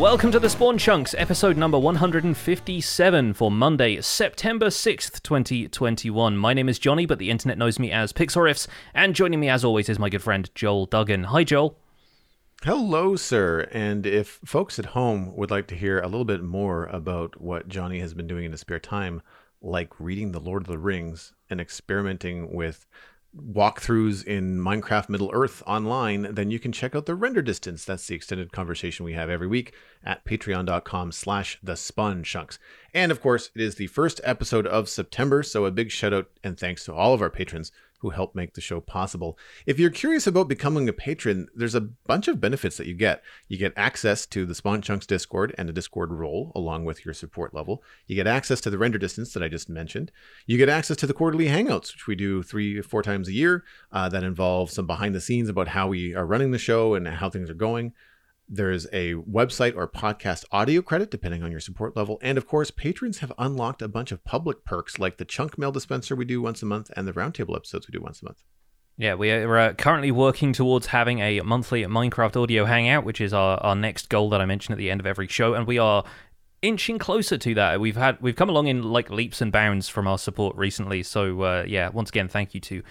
Welcome to the Spawn Chunks, episode number 157 for Monday, September 6th, 2021. My name is Jonny, but the internet knows me as Pixelriffs, and joining me as always is my good friend Joel Duggan. Hi, Joel. Hello, sir. And if folks at home would like to hear a little bit more about what Jonny has been doing in his spare time, like reading The Lord of the Rings and experimenting with walkthroughs in Minecraft Middle Earth online, then you can check out the render distance. That's the extended conversation we have every week at patreon.com slash the spawn chunks. And of course, it is the first episode of September, so a big shout out and thanks to all of our patrons who help make the show possible. If you're curious about becoming a patron, there's a bunch of benefits that you get. You get access to the Spawn Chunks Discord and a Discord role along with your support level. You get access to the render distance that I just mentioned. You get access to the quarterly hangouts, which we do three, or four times a year. Uh, that involve some behind the scenes about how we are running the show and how things are going. There's a website or podcast audio credit, depending on your support level. And of course, patrons have unlocked a bunch of public perks like the chunk mail dispenser we do once a month and the roundtable episodes we do once a month. Yeah, we are uh, currently working towards having a monthly Minecraft audio hangout, which is our, our next goal that I mention at the end of every show. And we are inching closer to that. We've had we've come along in like leaps and bounds from our support recently. So uh, yeah, once again, thank you to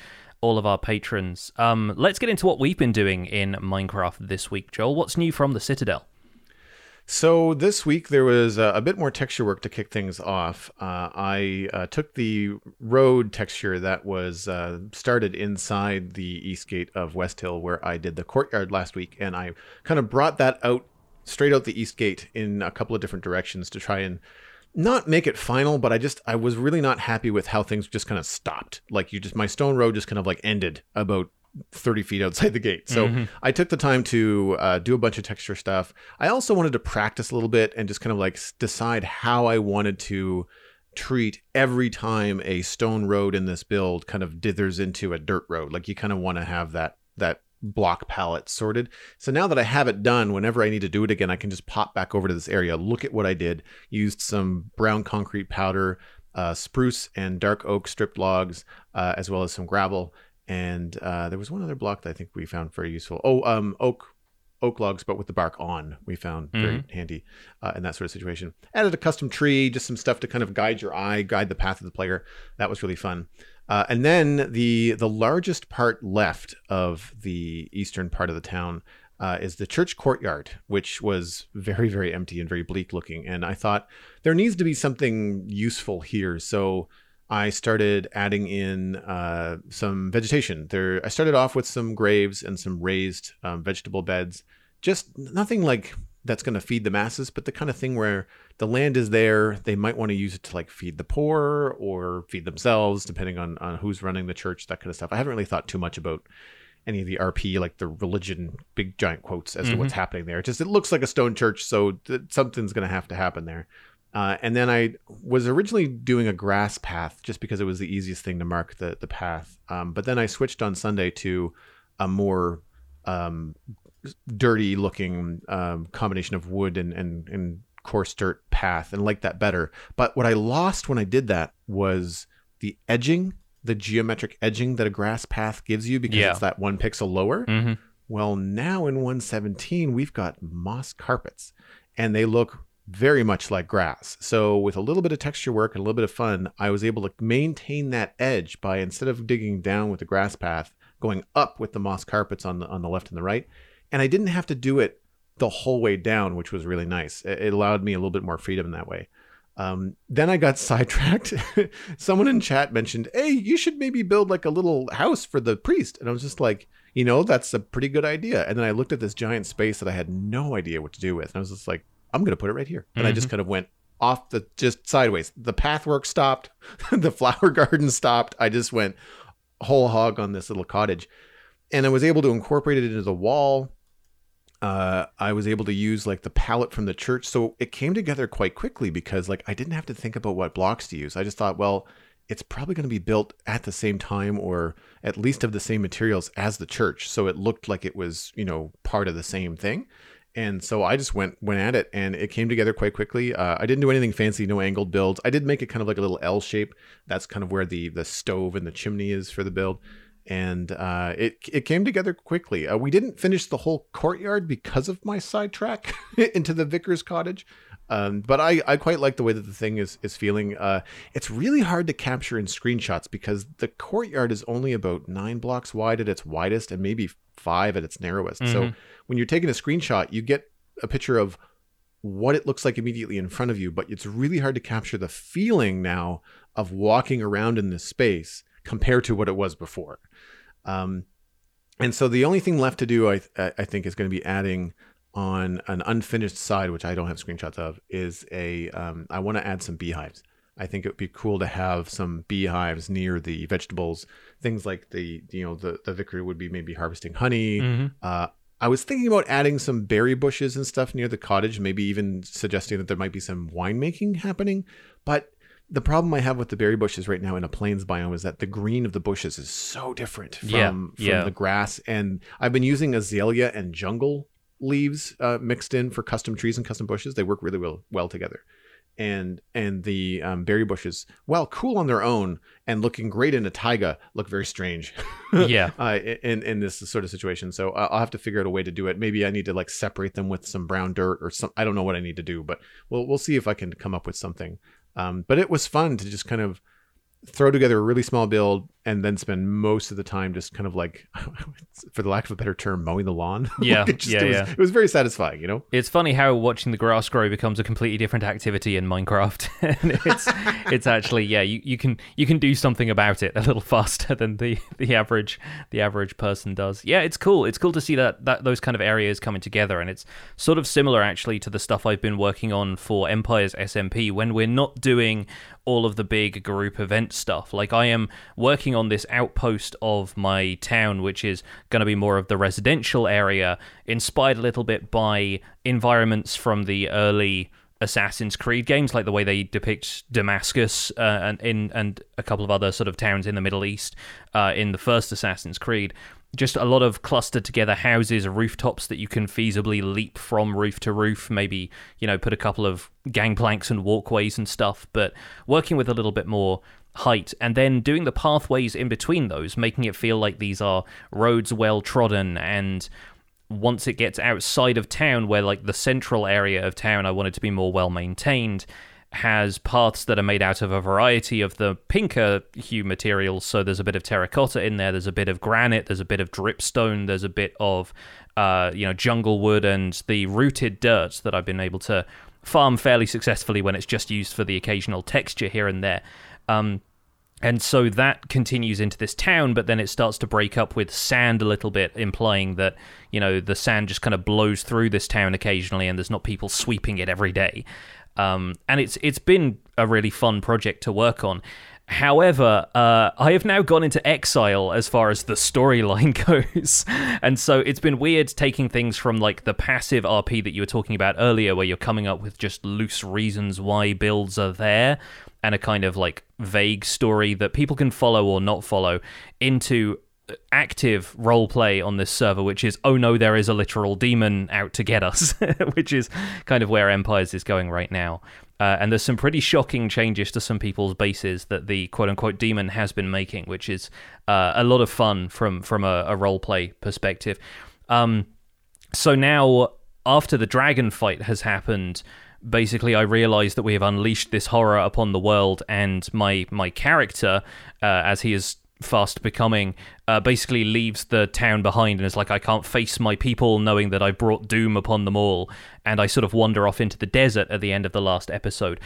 all of our patrons. Um, let's get into what we've been doing in Minecraft this week, Joel. What's new from the Citadel? So this week there was a, a bit more texture work to kick things off. Uh, I uh, took the road texture that was uh, started inside the east gate of West Hill, where I did the courtyard last week, and I kind of brought that out straight out the east gate in a couple of different directions to try and not make it final, but I just I was really not happy with how things just kind of stopped. Like you just my stone road just kind of like ended about 30 feet outside the gate. So mm-hmm. I took the time to uh, do a bunch of texture stuff. I also wanted to practice a little bit and just kind of like decide how I wanted to treat every time a stone road in this build kind of dithers into a dirt road. Like you kind of want to have that that block palette sorted. So now that I have it done, whenever I need to do it again, I can just pop back over to this area, look at what I did, used some brown concrete powder, uh, spruce and dark oak stripped logs, uh, as well as some gravel. And uh, there was one other block that I think we found very useful. Oh, um, oak oak logs, but with the bark on, we found very mm-hmm. handy uh, in that sort of situation. Added a custom tree, just some stuff to kind of guide your eye, guide the path of the player. That was really fun. Uh, and then the the largest part left of the eastern part of the town uh, is the church courtyard, which was very very empty and very bleak looking. And I thought there needs to be something useful here, so I started adding in uh, some vegetation. There, I started off with some graves and some raised um, vegetable beds. Just nothing like that's going to feed the masses, but the kind of thing where the land is there. They might want to use it to like feed the poor or feed themselves, depending on, on who's running the church, that kind of stuff. I haven't really thought too much about any of the RP, like the religion, big giant quotes as mm-hmm. to what's mm-hmm. happening there. It just it looks like a stone church, so th- something's going to have to happen there. Uh, and then I was originally doing a grass path just because it was the easiest thing to mark the the path. Um, but then I switched on Sunday to a more um, dirty looking um, combination of wood and, and and coarse dirt path and like that better. But what I lost when I did that was the edging, the geometric edging that a grass path gives you because yeah. it's that one pixel lower. Mm-hmm. Well, now in 117, we've got moss carpets and they look very much like grass. So, with a little bit of texture work and a little bit of fun, I was able to maintain that edge by instead of digging down with the grass path, going up with the moss carpets on the on the left and the right. And I didn't have to do it the whole way down, which was really nice. It allowed me a little bit more freedom in that way. Um, then I got sidetracked. Someone in chat mentioned, "Hey, you should maybe build like a little house for the priest," and I was just like, "You know, that's a pretty good idea." And then I looked at this giant space that I had no idea what to do with, and I was just like, "I'm going to put it right here." And mm-hmm. I just mm-hmm. kind of went off the just sideways. The pathwork stopped, the flower garden stopped. I just went whole hog on this little cottage, and I was able to incorporate it into the wall uh, I was able to use like the palette from the church. So it came together quite quickly because like I didn't have to think about what blocks to use. I just thought, well, it's probably going to be built at the same time or at least of the same materials as the church. So it looked like it was, you know, part of the same thing. And so I just went went at it, and it came together quite quickly. Uh, I didn't do anything fancy, no angled builds. I did make it kind of like a little L shape. That's kind of where the the stove and the chimney is for the build and uh, it it came together quickly. Uh, we didn't finish the whole courtyard because of my sidetrack into the vicar's cottage, um, but I, I quite like the way that the thing is is feeling. Uh, it's really hard to capture in screenshots because the courtyard is only about nine blocks wide at its widest and maybe five at its narrowest. Mm-hmm. So when you're taking a screenshot, you get a picture of what it looks like immediately in front of you, but it's really hard to capture the feeling now of walking around in this space compared to what it was before. Um, and so the only thing left to do, I, I think, is going to be adding on an unfinished side, which I don't have screenshots of, is a um, I want to add some beehives. I think it would be cool to have some beehives near the vegetables, things like the you know the the vicar would be maybe harvesting honey. Mhm. Uh, I was thinking about adding some berry bushes and stuff near the cottage, maybe even suggesting that there might be some winemaking happening. But the problem I have with the berry bushes right now in a plains biome is that the green of the bushes is so different from, Yeah, from yeah. the grass. And I've been using azalea and jungle leaves uh, mixed in for custom trees and custom bushes. They work really well well together. And and the um, berry bushes, while cool on their own and looking great in a taiga, look very strange. Yeah. uh, in in this sort of situation. So uh, I'll have to figure out a way to do it. Maybe I need to like separate them with some brown dirt or some. I don't know what I need to do, but we'll we'll see if I can come up with something. Um, but it was fun to just kind of throw together a really small build and then spend most of the time just kind of like, for the lack of a better term, mowing the lawn. Yeah, Like, it just- yeah, it was, yeah. It was very satisfying, you know. It's funny how watching the grass grow becomes a completely different activity in Minecraft. and it's it's actually yeah, you, you can you can do something about it a little faster than the, the average the average person does. Yeah, it's cool. It's cool to see that, that those kind of areas coming together and it's sort of similar actually to the stuff I've been working on for Empire's SMP when we're not doing all of the big group event stuff. Like I am working on this outpost of my town, which is going to be more of the residential area, inspired a little bit by environments from the early Assassin's Creed games, like the way they depict Damascus uh, and in and a couple of other sort of towns in the Middle East uh, in the first Assassin's Creed. Just a lot of clustered together houses, rooftops that you can feasibly leap from roof to roof. Maybe you know put a couple of gangplanks and walkways and stuff, but working with a little bit more height and then doing the pathways in between those, making it feel like these are roads well trodden. And once it gets outside of town where like the central area of town I want it to be more well maintained has paths that are made out of a variety of the pinker hue materials. So there's a bit of terracotta in there there's a bit of granite there's a bit of dripstone there's a bit of uh, you know jungle wood and the rooted dirt that I've been able to farm fairly successfully when it's just used for the occasional texture here and there um, and so that continues into this town, but then it starts to break up with sand a little bit, implying that, you know, the sand just kind of blows through this town occasionally and there's not people sweeping it every day. Um, and it's it's been a really fun project to work on. However, uh, I have now gone into exile as far as the storyline goes. and so it's been weird taking things from like the passive RP that you were talking about earlier, where you're coming up with just loose reasons why builds are there and a kind of like vague story that people can follow or not follow, into active role play on this server, which is oh no, there is a literal demon out to get us, which is kind of where Empires is going right now. Uh, and there's some pretty shocking changes to some people's bases that the quote unquote demon has been making, which is uh, a lot of fun from from a, a role play perspective. Um, so now, after the dragon fight has happened, basically I realize that we have unleashed this horror upon the world, and my my character, uh, as he is fast becoming, uh, basically leaves the town behind and is like, I can't face my people, knowing that I brought doom upon them all, and I sort of wander off into the desert at the end of the last episode.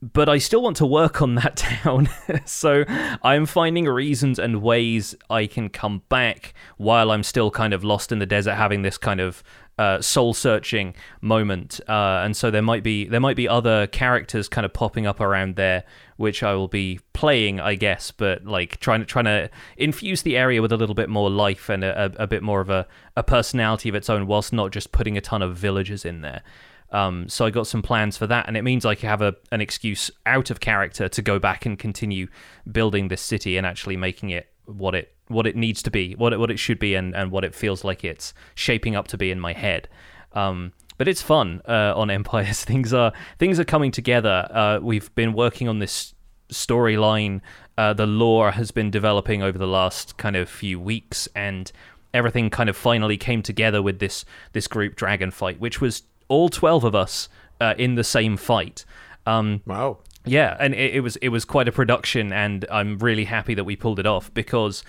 But I still want to work on that town, so I'm finding reasons and ways I can come back while I'm still kind of lost in the desert, having this kind of uh, soul searching moment. Uh, and so there might be there might be other characters kind of popping up around there, which I will be playing, I guess. But like trying to trying to infuse the area with a little bit more life and a, a, a bit more of a, a personality of its own, whilst not just putting a ton of villagers in there. Um, so I got some plans for that, and it means I can have a, an excuse out of character to go back and continue building this city and actually making it what it what it needs to be, what it what it should be, and, and what it feels like it's shaping up to be in my head. Um, but it's fun uh, on Empires. Things are things are coming together. Uh, we've been working on this storyline uh, the lore has been developing over the last kind of few weeks, and everything kind of finally came together with this this group dragon fight, which was all twelve of us uh, in the same fight. Um, Wow. Yeah, and it, it was it was quite a production, and I'm really happy that we pulled it off because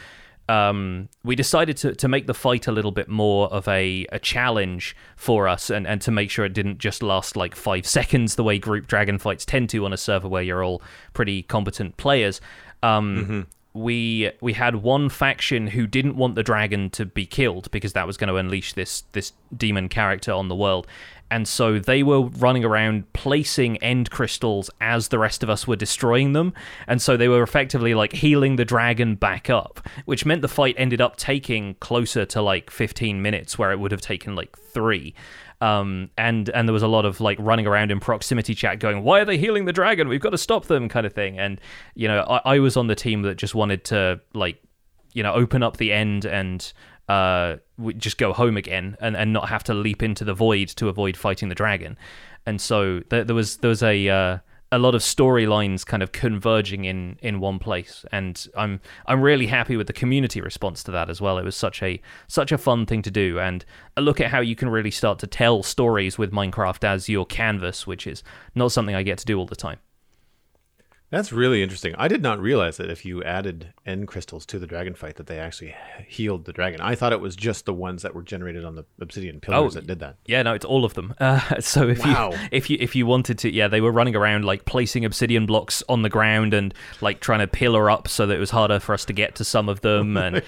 um, we decided to, to make the fight a little bit more of a, a challenge for us, and, and to make sure it didn't just last like five seconds the way group dragon fights tend to on a server where you're all pretty competent players. Um, We we had one faction who didn't want the dragon to be killed because that was going to unleash this this demon character on the world, and so they were running around placing end crystals as the rest of us were destroying them. And so they were effectively like healing the dragon back up which meant the fight ended up taking closer to like 15 minutes where it would have taken like 3 um, and and there was a lot of like running around in proximity chat going why are they healing the dragon? We've got to stop them kind of thing. And you know I, I was on the team that just wanted to like you know open up the end and uh just go home again and, and not have to leap into the void to avoid fighting the dragon. And so there, there was there was a uh, a lot of storylines kind of converging in in one place. And i'm i'm really happy with the community response to that as well. It was such a such a fun thing to do. And a look at how you can really start to tell stories with minecraft as your canvas which is not something i get to do all the time. That's really interesting. I did not realize that if you added end crystals to the dragon fight, that they actually healed the dragon. I thought it was just the ones that were generated on the obsidian pillars Oh, that did that. Yeah, no, it's all of them. Uh, so if Wow. you if you if you wanted to, yeah, they were running around like placing obsidian blocks on the ground and like trying to pillar up so that it was harder for us to get to some of them. and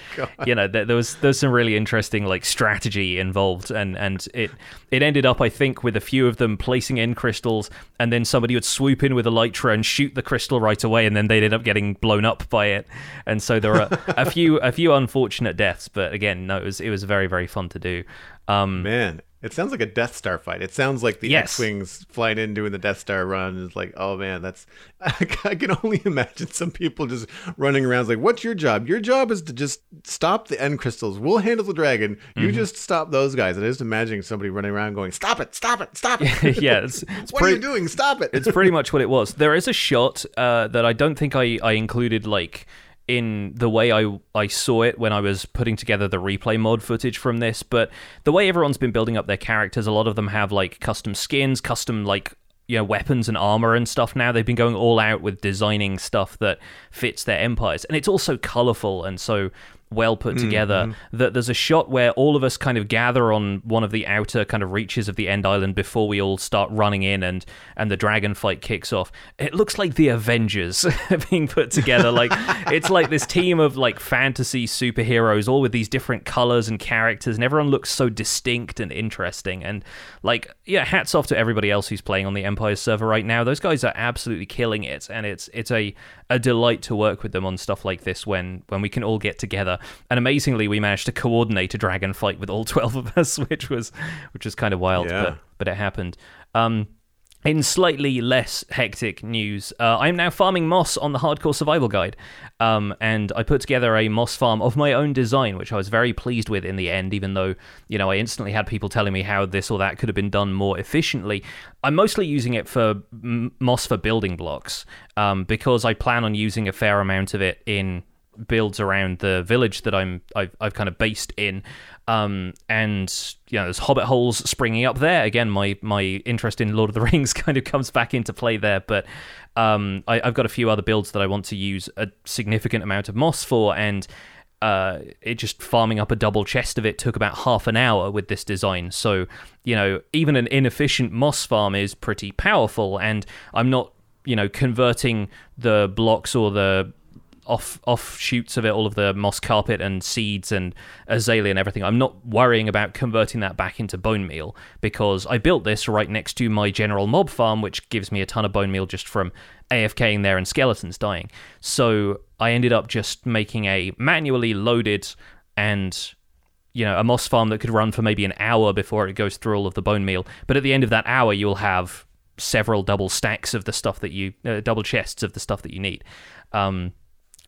you know, there, there was there's some really interesting like strategy involved, and and it it ended up, I think, with a few of them placing end crystals, and then somebody would swoop in with an elytra and shoot the crystal right away, and then they'd end up getting blown up by it. And so there were a few a few unfortunate deaths, but again, no, it was it was very very fun to do. Um, Man, it sounds like a Death Star fight. It sounds like the Yes. X-wings flying in doing the Death Star run. It's like, oh man, that's. I can only imagine some people just running around. It's like, what's your job? Your job is to just stop the end crystals. We'll handle the dragon. You Mm-hmm. just stop those guys. And I just imagining somebody running around going, "Stop it! Stop it! Stop it! yeah, it's, it's what are you doing? Stop it!" it's pretty much what it was. There is a shot uh, that I don't think I, I included like in the way I I saw it when I was putting together the replay mod footage from this, but the way everyone's been building up their characters, a lot of them have like custom skins, custom like you know weapons and armor and stuff now. They've been going all out with designing stuff that fits their empires and it's also colorful and so well put mm, together mm. that there's a shot where all of us kind of gather on one of the outer kind of reaches of the end island before we all start running in and and the dragon fight kicks off. It looks like the avengers being put together like it's like this team of like fantasy superheroes all with these different colors and characters and everyone looks so distinct and interesting and like yeah hats off to everybody else who's playing on the empire server right now. Those guys are absolutely killing it and it's it's a a delight to work with them on stuff like this when when we can all get together and amazingly we managed to coordinate a dragon fight with all 12 of us which was which was kind of wild Yeah. but but it happened um in slightly less hectic news, uh, I'm now farming moss on the Hardcore Survival Guide, um, and I put together a moss farm of my own design, which I was very pleased with in the end. Even though you know I instantly had people telling me how this or that could have been done more efficiently, I'm mostly using it for m- moss for building blocks um, because I plan on using a fair amount of it in builds around the village that I'm I've, I've kind of based in, um, and you know there's hobbit holes springing up there again. My my interest in Lord of the Rings kind of comes back into play there, but um, I, I've got a few other builds that I want to use a significant amount of moss for, and uh, it just farming up a double chest of it took about half an hour with this design. So you know even an inefficient moss farm is pretty powerful, and I'm not you know converting the blocks or the off offshoots of it, all of the moss carpet and seeds and azalea and everything. I'm not worrying about converting that back into bone meal because I built this right next to my general mob farm, which gives me a ton of bone meal just from AFKing there and skeletons dying. So I ended up just making a manually loaded and you know a moss farm that could run for maybe an hour before it goes through all of the bone meal. But at the end of that hour, you'll have several double stacks of the stuff that you uh, double chests of the stuff that you need. Um,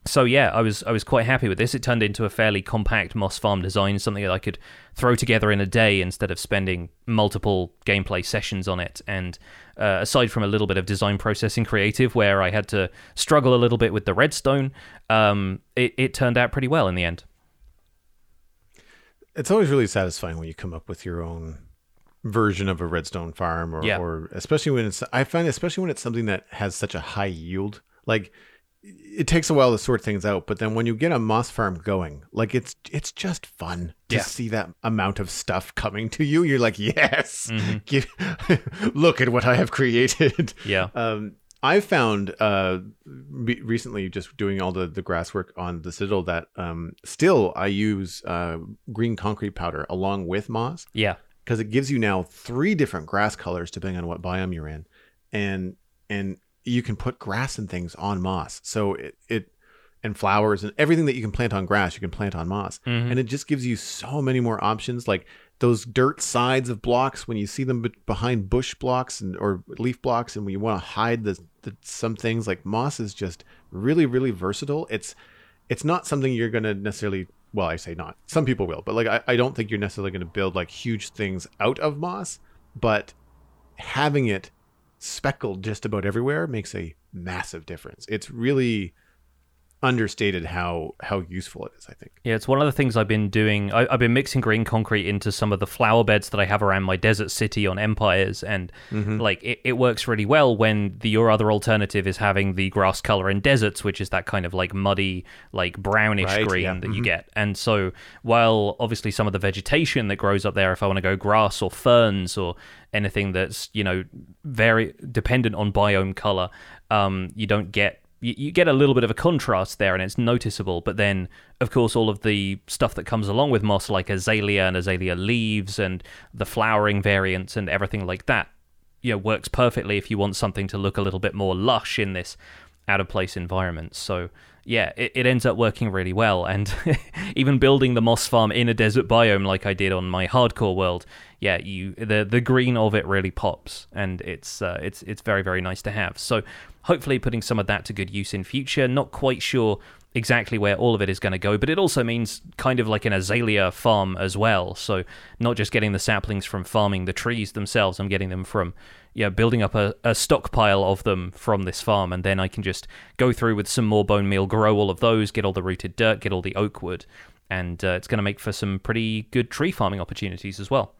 so yeah, I was I was quite happy with this. It turned into a fairly compact moss farm design, something that I could throw together in a day instead of spending multiple gameplay sessions on it. And uh, aside from a little bit of design processing creative, where I had to struggle a little bit with the redstone, um, it, it turned out pretty well in the end. It's always really satisfying when you come up with your own version of a redstone farm, or, Yeah. or especially when it's. I find especially when it's something that has such a high yield, like. It takes a while to sort things out, but then when you get a moss farm going, like it's it's just fun to Yeah. see that amount of stuff coming to you. You're like, yes, Mm-hmm. give, look at what I have created. Yeah. Um, I found uh, re- recently just doing all the, the grass work on the Citadel that um, still I use uh, green concrete powder along with moss Yeah. because it gives you now three different grass colors depending on what biome you're in, and and you can put grass and things on moss. So it, it and flowers and everything that you can plant on grass, you can plant on moss, Mhm. and it just gives you so many more options. Like those dirt sides of blocks when you see them be- behind bush blocks and or leaf blocks, and when you want to hide the, the some things like moss is just really really versatile. It's it's not something you're gonna necessarily. Well, I say not. Some people will, but like I, I don't think you're necessarily going to build like huge things out of moss. But having it speckled just about everywhere makes a massive difference. It's really understated how how useful it is. I think. Yeah, it's one of the things I've been doing. I, I've been mixing green concrete into some of the flower beds that I have around my desert city on Empires, and like it, it works really well when the your other alternative is having the grass color in deserts, which is that kind of like muddy, like brownish Right, green yeah, that you get. And so, while obviously some of the vegetation that grows up there, if I want to go grass or ferns or anything that's you know very dependent on biome color, um, you don't get you, you get a little bit of a contrast there and it's noticeable but then of course all of the stuff that comes along with moss like azalea and azalea leaves and the flowering variants and everything like that you know works perfectly if you want something to look a little bit more lush in this out of place environment. So yeah it, it ends up working really well. And even building the moss farm in a desert biome like i did on my hardcore world yeah you the the green of it really pops and it's uh, it's it's very very nice to have. So hopefully putting some of that to good use in future. Not quite sure exactly where all of it is going to go but it also means kind of like an azalea farm as well. So not just getting the saplings from farming the trees themselves i'm getting them from yeah building up a, a stockpile of them from this farm. And then i can just go through with some more bone meal grow all of those get all the rooted dirt get all the oak wood and uh, it's going to make for some pretty good tree farming opportunities as well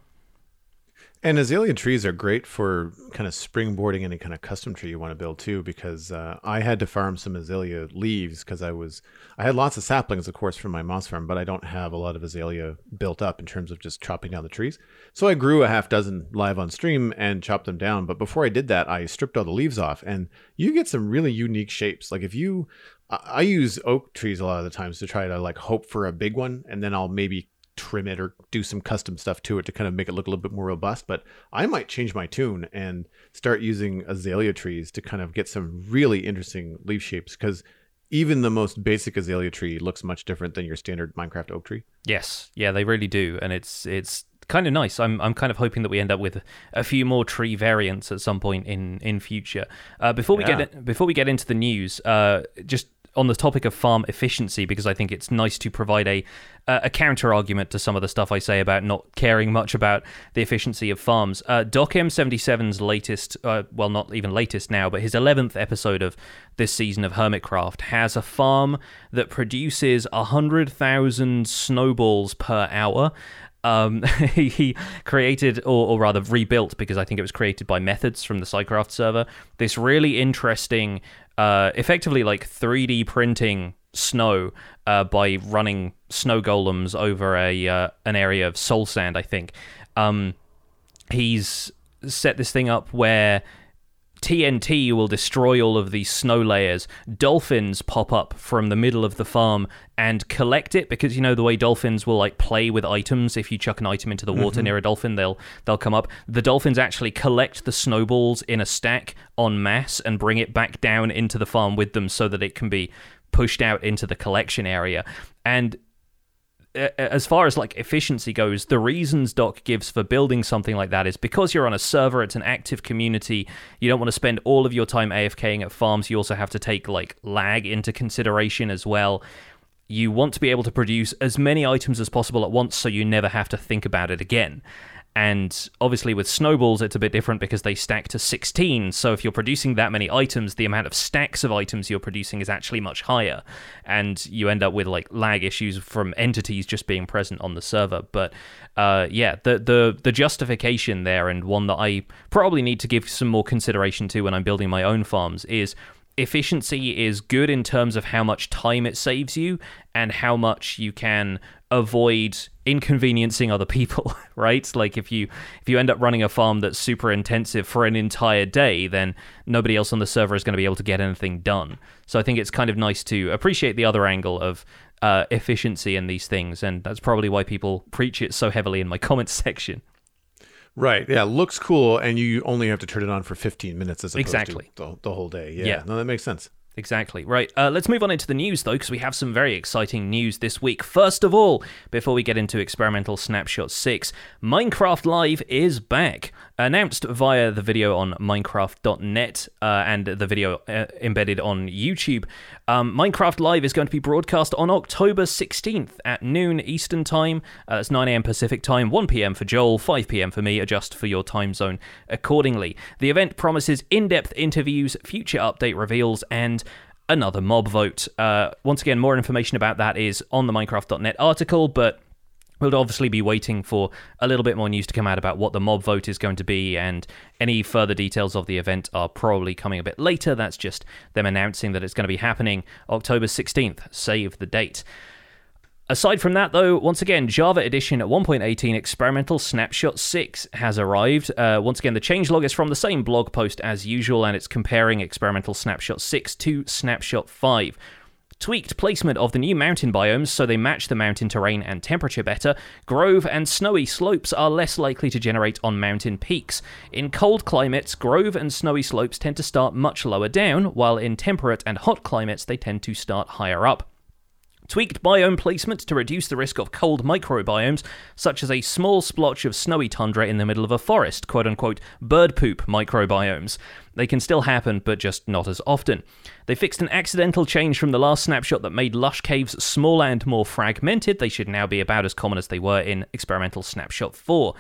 And azalea trees are great for kind of springboarding any kind of custom tree you want to build too, because uh, I had to farm some azalea leaves because I was I had lots of saplings, of course, from my moss farm, but I don't have a lot of azalea built up in terms of just chopping down the trees. So I grew a half dozen live on stream and chopped them down. But before I did that, I stripped all the leaves off, and you get some really unique shapes. Like if you, I I use oak trees a lot of the times to try to like hope for a big one, and then I'll maybe trim it or do some custom stuff to it to kind of make it look a little bit more robust. But I might change my tune and start using azalea trees to kind of get some really interesting leaf shapes because even the most basic azalea tree looks much different than your standard Minecraft oak tree. Yes, yeah, they really do, and it's it's kind of nice. I'm I'm kind of hoping that we end up with a few more tree variants at some point in in future. Uh, before we Yeah. get before we get into the news, uh, just on the topic of farm efficiency, because I think it's nice to provide a a counter argument to some of the stuff I say about not caring much about the efficiency of farms. Uh, Docm77's latest, uh, well, not even latest now, but his 11th episode of this season of Hermitcraft has a farm that produces 100,000 snowballs per hour. Um, he created, or, or rather rebuilt, because I think it was created by Methods from the SciCraft server, this really interesting, uh, effectively like 3D printing snow uh, by running snow golems over a uh, an area of soul sand. I think um, he's set this thing up where TNT will destroy all of these snow layers. Dolphins pop up from the middle of the farm and collect it because you know the way dolphins will like play with items. If you chuck an item into the water mm-hmm. near a dolphin, they'll they'll come up. The dolphins actually collect the snowballs in a stack en masse and bring it back down into the farm with them so that it can be pushed out into the collection area. And as far as like efficiency goes, the reasons Doc gives for building something like that is because you're on a server, it's an active community. You don't want to spend all of your time AFKing at farms. You also have to take like lag into consideration as well. You want to be able to produce as many items as possible at once so you never have to think about it again. And obviously, with snowballs, it's a bit different because they stack to 16. So, if you're producing that many items, the amount of stacks of items you're producing is actually much higher. And you end up with like lag issues from entities just being present on the server. But uh, yeah, the, the, the justification there, and one that I probably need to give some more consideration to when I'm building my own farms, is efficiency is good in terms of how much time it saves you and how much you can avoid inconveniencing other people right like if you if you end up running a farm that's super intensive for an entire day then nobody else on the server is going to be able to get anything done so i think it's kind of nice to appreciate the other angle of uh, efficiency in these things and that's probably why people preach it so heavily in my comments section Right. Yeah. Looks cool, and you only have to turn it on for 15 minutes as opposed exactly. to the, the whole day. Yeah. Yeah. No, that makes sense. Exactly. Right. Uh, let's move on into the news, though, because we have some very exciting news this week. First of all, before we get into Experimental Snapshot 6, Minecraft Live is back. Announced via the video on Minecraft.net uh, and the video uh, embedded on YouTube, um, Minecraft Live is going to be broadcast on October 16th at noon Eastern Time. Uh, that's 9 a.m. Pacific Time, 1 p.m. for Joel, 5 p.m. for me. Adjust for your time zone accordingly. The event promises in depth interviews, future update reveals, and another mob vote. Uh, once again, more information about that is on the Minecraft.net article, but We'll obviously be waiting for a little bit more news to come out about what the mob vote is going to be, and any further details of the event are probably coming a bit later. That's just them announcing that it's going to be happening October 16th. Save the date. Aside from that, though, once again, Java Edition at 1.18 Experimental Snapshot 6 has arrived. Uh, once again, the changelog is from the same blog post as usual, and it's comparing Experimental Snapshot 6 to Snapshot 5 tweaked placement of the new mountain biomes so they match the mountain terrain and temperature better, grove and snowy slopes are less likely to generate on mountain peaks. In cold climates, grove and snowy slopes tend to start much lower down, while in temperate and hot climates they tend to start higher up. Tweaked biome placement to reduce the risk of cold microbiomes, such as a small splotch of snowy tundra in the middle of a forest, quote unquote, bird poop microbiomes. They can still happen, but just not as often. They fixed an accidental change from the last snapshot that made lush caves smaller and more fragmented. They should now be about as common as they were in experimental snapshot 4.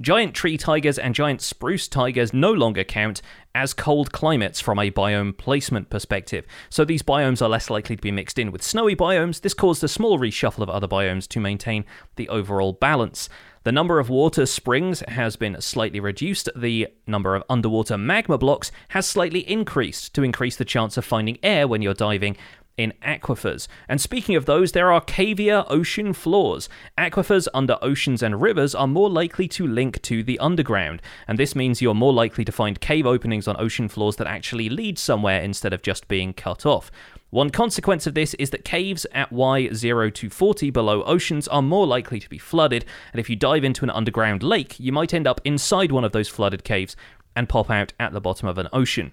Giant tree taigas and giant spruce taigas no longer count as cold climates from a biome placement perspective. So these biomes are less likely to be mixed in with snowy biomes. This caused a small reshuffle of other biomes to maintain the overall balance. The number of water springs has been slightly reduced. The number of underwater magma blocks has slightly increased to increase the chance of finding air when you're diving in aquifers. And speaking of those, there are cavier ocean floors. Aquifers under oceans and rivers are more likely to link to the underground, and this means you're more likely to find cave openings on ocean floors that actually lead somewhere instead of just being cut off. One consequence of this is that caves at Y0 to 40 below oceans are more likely to be flooded, and if you dive into an underground lake, you might end up inside one of those flooded caves and pop out at the bottom of an ocean.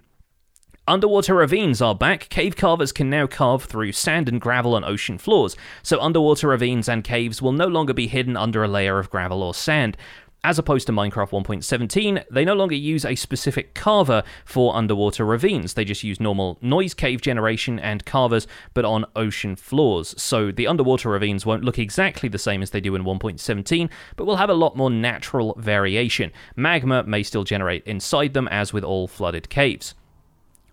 Underwater ravines are back. Cave carvers can now carve through sand and gravel on ocean floors, so underwater ravines and caves will no longer be hidden under a layer of gravel or sand. As opposed to Minecraft 1.17, they no longer use a specific carver for underwater ravines. They just use normal noise cave generation and carvers, but on ocean floors. So the underwater ravines won't look exactly the same as they do in 1.17, but will have a lot more natural variation. Magma may still generate inside them, as with all flooded caves.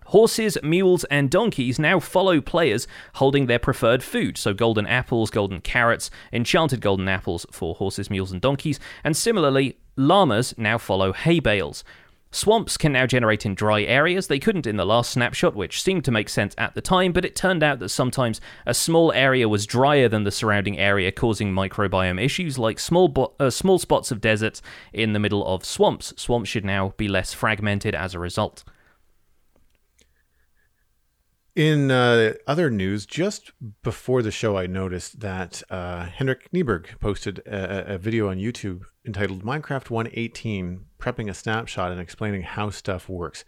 Horses, mules, and donkeys now follow players holding their preferred food, so golden apples, golden carrots, enchanted golden apples for horses, mules, and donkeys, and similarly, llamas now follow hay bales. Swamps can now generate in dry areas. They couldn't in the last snapshot, which seemed to make sense at the time, but it turned out that sometimes a small area was drier than the surrounding area, causing microbiome issues like small, bo- uh, small spots of deserts in the middle of swamps. Swamps should now be less fragmented as a result. In uh, other news, just before the show, I noticed that uh, Henrik Kniberg posted a, a, video on YouTube entitled Minecraft 118 Prepping a Snapshot and Explaining How Stuff Works.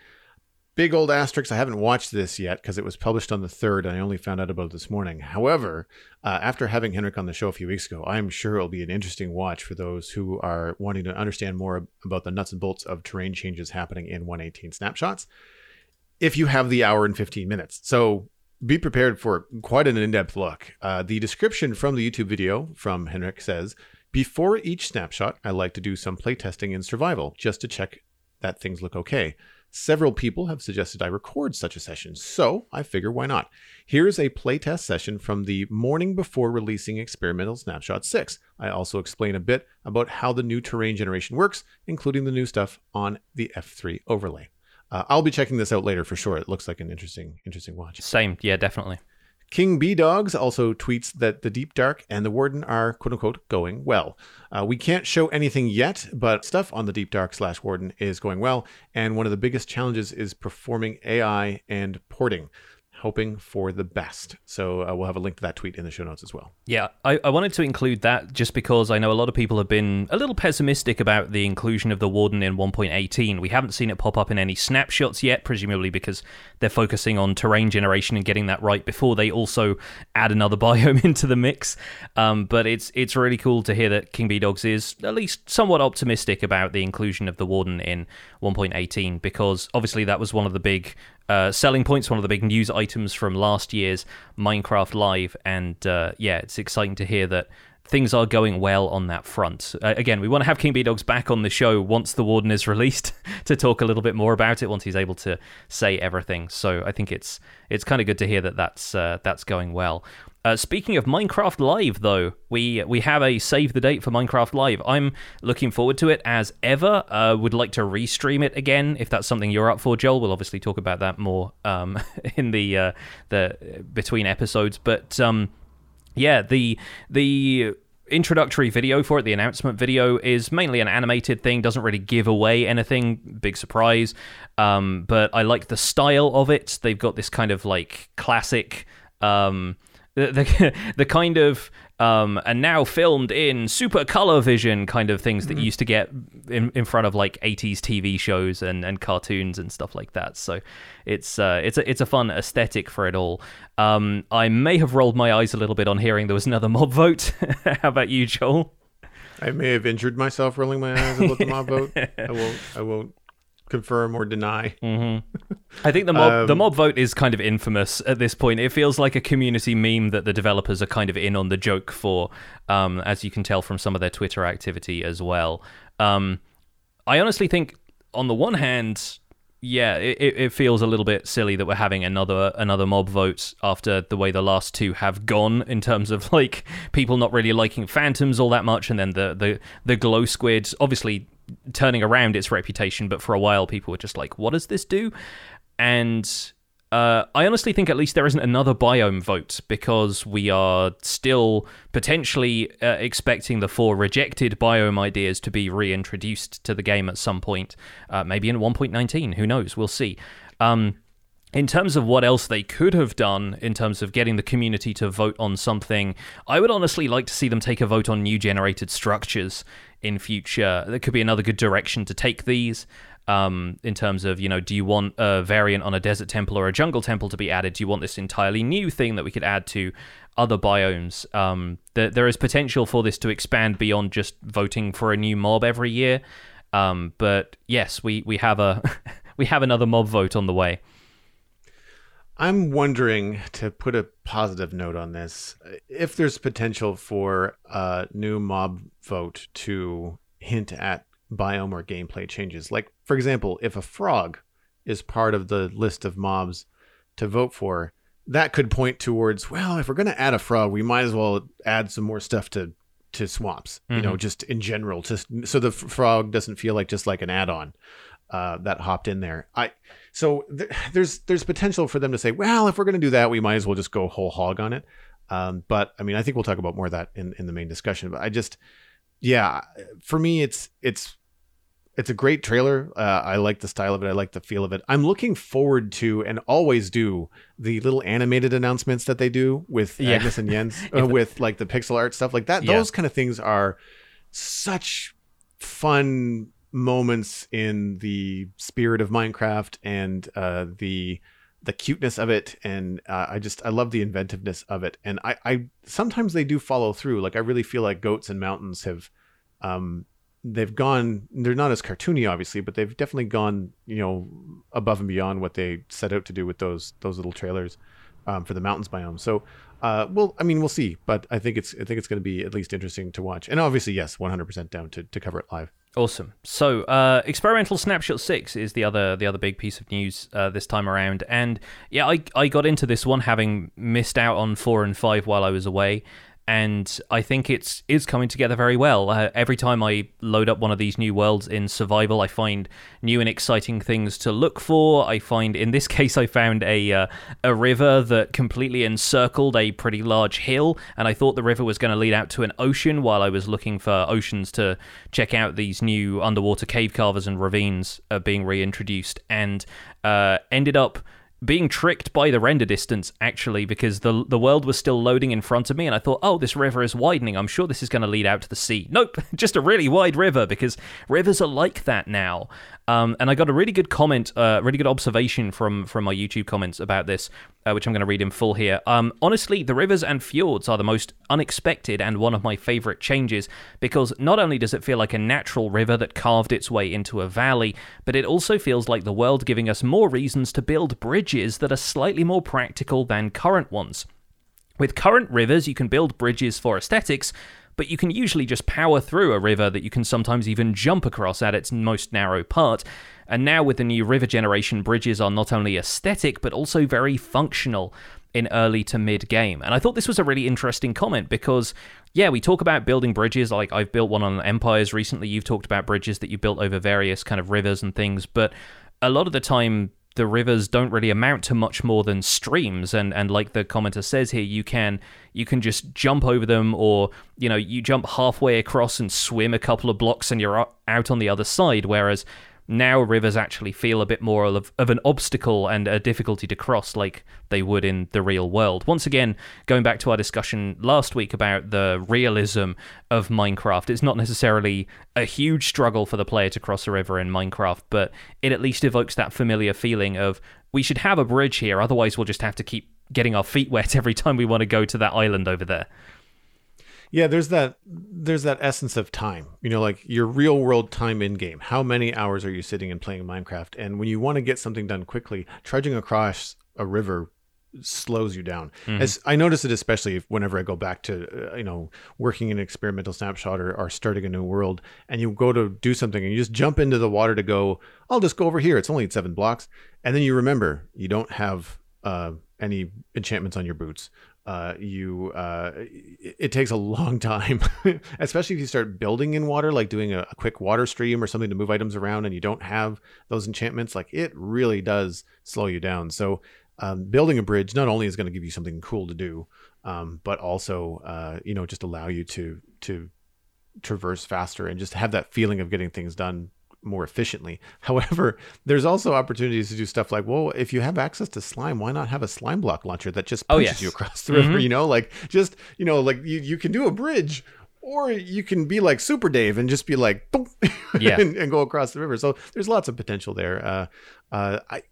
big old asterisk. I haven't watched this yet because it was published on the third, and I only found out about it this morning. However, uh, after having Henrik on the show a few weeks ago, I'm sure it'll be an interesting watch for those who are wanting to understand more about the nuts and bolts of terrain changes happening in 118 snapshots. If you have the hour and 15 minutes, so be prepared for quite an in-depth look. Uh, the description from the YouTube video from Henrik says, "Before each snapshot, I like to do some playtesting in survival just to check that things look okay." Several people have suggested I record such a session, so I figure why not? Here's a playtest session from the morning before releasing Experimental Snapshot 6. I also explain a bit about how the new terrain generation works, including the new stuff on the F3 overlay. Uh, I'll be checking this out later for sure. It looks like an interesting, interesting watch. Same, yeah, definitely. Kingbdogz also tweets that the Deep Dark and the Warden are quote unquote going well. Uh, we can't show anything yet, but stuff on the Deep Dark slash Warden is going well. And one of the biggest challenges is performing AI and porting hoping for the best. So uh, we'll have a link to that tweet in the show notes as well. Yeah, I, I, wanted to include that just because I know a lot of people have been a little pessimistic about the inclusion of the Warden in 1.18. We haven't seen it pop up in any snapshots yet, presumably because they're focusing on terrain generation and getting that right before they also add another biome into the mix. Um, but it's it's really cool to hear that Kingbdogz is at least somewhat optimistic about the inclusion of the Warden in 1.18 because obviously that was one of the big uh, selling points, one of the big news items from last year's Minecraft Live, and uh, yeah, it's exciting to hear that things are going well on that front. Uh, again, we want to have Kingbdogz back on the show once the Warden is released to talk a little bit more about it once he's able to say everything. So I think it's it's kind of good to hear that that's uh, that's going well. Uh, speaking of Minecraft Live, though, we we have a save the date for Minecraft Live. I'm looking forward to it as ever. Uh, would like to restream it again if that's something you're up for, Joel. We'll obviously talk about that more um, in the uh, the between episodes. But um, yeah, the the introductory video for it, the announcement video, is mainly an animated thing. Doesn't really give away anything. Big surprise. Um, but I like the style of it. They've got this kind of like classic. Um, the the, the kind of um, and now filmed in super color vision kind of things that mm-hmm. you used to get in, in front of like 80s TV shows and, and cartoons and stuff like that. So it's uh, it's a it's a fun aesthetic for it all. Um, I may have rolled my eyes a little bit on hearing there was another mob vote. How about you, Joel? I may have injured myself rolling my eyes about the mob vote. I won't. I won't confirm or deny. Mm-hmm. I think the mob um, the mob vote is kind of infamous at this point. It feels like a community meme that the developers are kind of in on the joke for, um, as you can tell from some of their Twitter activity as well. Um, I honestly think, on the one hand, yeah, it, it feels a little bit silly that we're having another another mob vote after the way the last two have gone in terms of like people not really liking phantoms all that much, and then the the the glow squid obviously turning around its reputation, but for a while people were just like, "What does this do?" And uh, I honestly think at least there isn't another biome vote because we are still potentially uh, expecting the four rejected biome ideas to be reintroduced to the game at some point, uh, maybe in 1.19. Who knows? We'll see. Um, in terms of what else they could have done in terms of getting the community to vote on something, I would honestly like to see them take a vote on new generated structures in future. There could be another good direction to take these. Um, in terms of, you know, do you want a variant on a desert temple or a jungle temple to be added? Do you want this entirely new thing that we could add to other biomes? Um, th- there is potential for this to expand beyond just voting for a new mob every year. Um, but yes, we, we have a we have another mob vote on the way. I'm wondering to put a positive note on this if there's potential for a new mob vote to hint at biome or gameplay changes. Like, for example, if a frog is part of the list of mobs to vote for, that could point towards, well, if we're going to add a frog, we might as well add some more stuff to to swamps, mm-hmm. you know, mm-hmm. just in general, just so the frog doesn't feel like just like an add-on uh, that hopped in there. I so th- there's there's potential for them to say, well, if we're going to do that, we might as well just go whole hog on it. Um, but I mean, I think we'll talk about more of that in in the main discussion. But I just, yeah, for me, it's it's it's a great trailer. Uh, I like the style of it. I like the feel of it. I'm looking forward to and always do the little animated announcements that they do with yeah. Agnes and Jens uh, with like the pixel art stuff like that. Yeah. Those kind of things are such fun moments in the spirit of Minecraft and uh, the the cuteness of it, and uh, I just I love the inventiveness of it. And I, I sometimes they do follow through. Like I really feel like Goats and Mountains have, um, they've gone. They're not as cartoony, obviously, but they've definitely gone, you know, above and beyond what they set out to do with those those little trailers um, for the mountains biome. So uh, well, I mean, we'll see, but I think it's I think it's going to be at least interesting to watch. And obviously, yes, 100% down to, to cover it live. Awesome. So, uh, experimental snapshot six is the other the other big piece of news uh, this time around, and yeah, I I got into this one having missed out on four and five while I was away, and I think it's is coming together very well. Uh, every time I load up one of these new worlds in survival, I find new and exciting things to look for. I find in this case, I found a uh, a river that completely encircled a pretty large hill, and I thought the river was going to lead out to an ocean. While I was looking for oceans to check out these new underwater cave carvers and ravines uh, being reintroduced, and uh, ended up being tricked by the render distance actually because the the world was still loading in front of me and I thought oh this river is widening. I'm sure this is going to lead out to the sea. Nope just a really wide river because rivers are like that now um, and I got a really good comment, uh, really good observation from from my YouTube comments about this, uh, which I'm going to read in full here. Um, honestly, the rivers and fjords are the most unexpected and one of my favorite changes because not only does it feel like a natural river that carved its way into a valley, but it also feels like the world giving us more reasons to build bridges that are slightly more practical than current ones. With current rivers, you can build bridges for aesthetics, but you can usually just power through a river that you can sometimes even jump across at its most narrow part. And now, with the new river generation, bridges are not only aesthetic but also very functional in early to mid game. And I thought this was a really interesting comment because, yeah, we talk about building bridges. Like I've built one on Empires recently. You've talked about bridges that you built over various kind of rivers and things. But a lot of the time, the rivers don't really amount to much more than streams. And and like the commenter says here you can you can just jump over them or you know you jump halfway across and swim a couple of blocks and you're out on the other side. Whereas now rivers actually feel a bit more of, of an obstacle and a difficulty to cross like they would in the real world. Once again, going back to our discussion last week about the realism of Minecraft, it's not necessarily a huge struggle for the player to cross a river in Minecraft, but it at least evokes that familiar feeling of we should have a bridge here, otherwise, we'll just have to keep getting our feet wet every time we want to go to that island over there. Yeah, there's that there's that essence of time. You know, like your real world time in game. How many hours are you sitting and playing Minecraft? And when you want to get something done quickly, trudging across a river slows you down. Mm-hmm. As I notice it especially whenever I go back to uh, you know working in an experimental snapshot or, or starting a new world, and you go to do something and you just jump into the water to go. I'll just go over here. It's only seven blocks, and then you remember you don't have uh, any enchantments on your boots uh, you uh, it, it, takes a long time, especially if you start building in water, like doing a, a, quick water stream or something to move items around, and you don't have those enchantments. Like it really does slow you down. So um, building a bridge not only is going to give you something cool to do, um, but also uh, you know just allow you to to traverse faster and just have that feeling of getting things done more efficiently. However, there's also opportunities to do stuff like, well, if you have access to slime, why not have a slime block launcher that just pushes oh, yes. you across the river? Mm-hmm. You know, like just you know, like you you can do a bridge. Or you can be like Super Dave and just be like, yeah, and, and, go across the river. So there's lots of potential there. Uh, uh, I,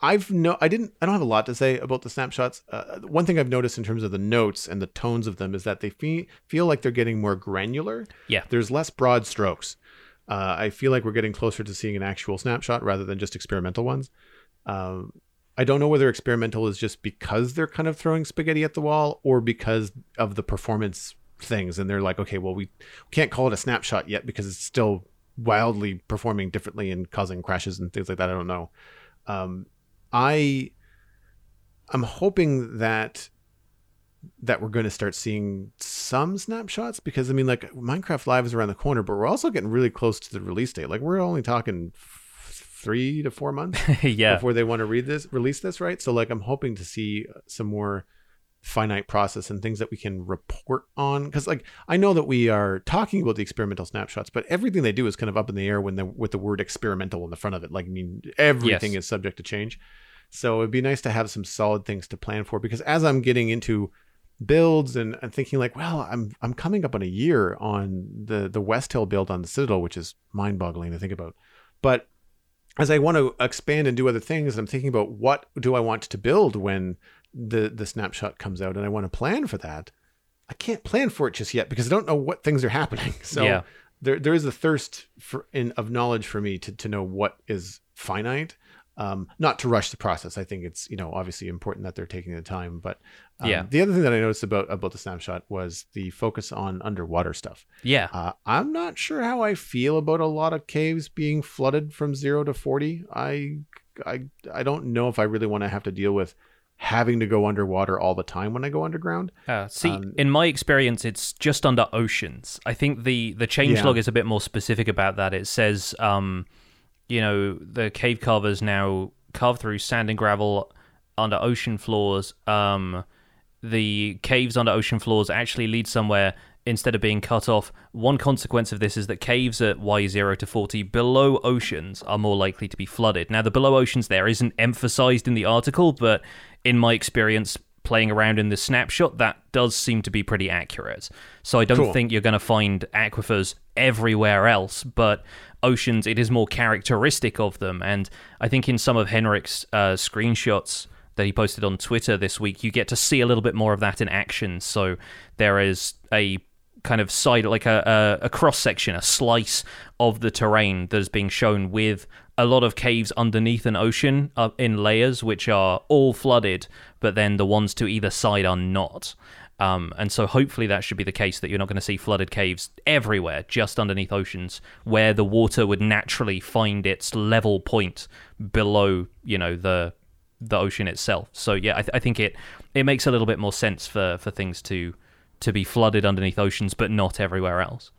I've no, I didn't, I don't have a lot to say about the snapshots. Uh, one thing I've noticed in terms of the notes and the tones of them is that they fe- feel like they're getting more granular. Yeah, there's less broad strokes. Uh, I feel like we're getting closer to seeing an actual snapshot rather than just experimental ones. Um, I don't know whether experimental is just because they're kind of throwing spaghetti at the wall or because of the performance things. And they're like, okay, well, we can't call it a snapshot yet because it's still wildly performing differently and causing crashes and things like that. I don't know. Um, I I'm hoping that that we're going to start seeing some snapshots because I mean, like Minecraft Live is around the corner, but we're also getting really close to the release date. Like we're only talking f- three to four months, yeah, before they want to read this, release this, right? So like, I'm hoping to see uh, some more finite process and things that we can report on because like i know that we are talking about the experimental snapshots but everything they do is kind of up in the air when the with the word experimental in the front of it like i mean everything yes. is subject to change so it'd be nice to have some solid things to plan for because as i'm getting into builds and, and thinking like, well, I'm I'm coming up on a year on the the West Hill build on the Citadel, which is mind-boggling to think about. But as I want to expand and do other things, I'm thinking about what do I want to build when the the snapshot comes out, and I want to plan for that. I can't plan for it just yet because I don't know what things are happening. So Yeah. there there is a thirst for in of knowledge for me to to know what is finite. Um, not to rush the process. I think it's you know obviously important that they're taking the time. But um, Yeah. the other thing that I noticed about about the snapshot was the focus on underwater stuff. Yeah. Uh, I'm not sure how I feel about a lot of caves being flooded from zero to forty. I I I don't know if I really want to have to deal with having to go underwater all the time when I go underground. Uh, see, Um, in my experience, it's just under oceans. I think the the changelog is a bit more specific about that. It says, um, you know, the cave carvers now carve through sand and gravel under ocean floors. Um, the caves under ocean floors actually lead somewhere instead of being cut off. One consequence of this is that caves at Y0 to 40 below oceans are more likely to be flooded. Now, the below oceans there isn't emphasized in the article, but in my experience playing around in the snapshot, that does seem to be pretty accurate. So I don't Cool. think you're going to find aquifers everywhere else, but oceans, it is more characteristic of them. And I think in some of Henrik's uh, screenshots, that he posted on Twitter this week, you get to see a little bit more of that in action. So there is a kind of side, like a, a, a cross section, a slice of the terrain that is being shown with a lot of caves underneath an ocean uh, in layers, which are all flooded, but then the ones to either side are not. Um, and so hopefully that should be the case that you're not going to see flooded caves everywhere, just underneath oceans, where the water would naturally find its level point below, you know, the the ocean itself. So yeah, I, th- I think it it makes a little bit more sense for for things to to be flooded underneath oceans, but not everywhere else.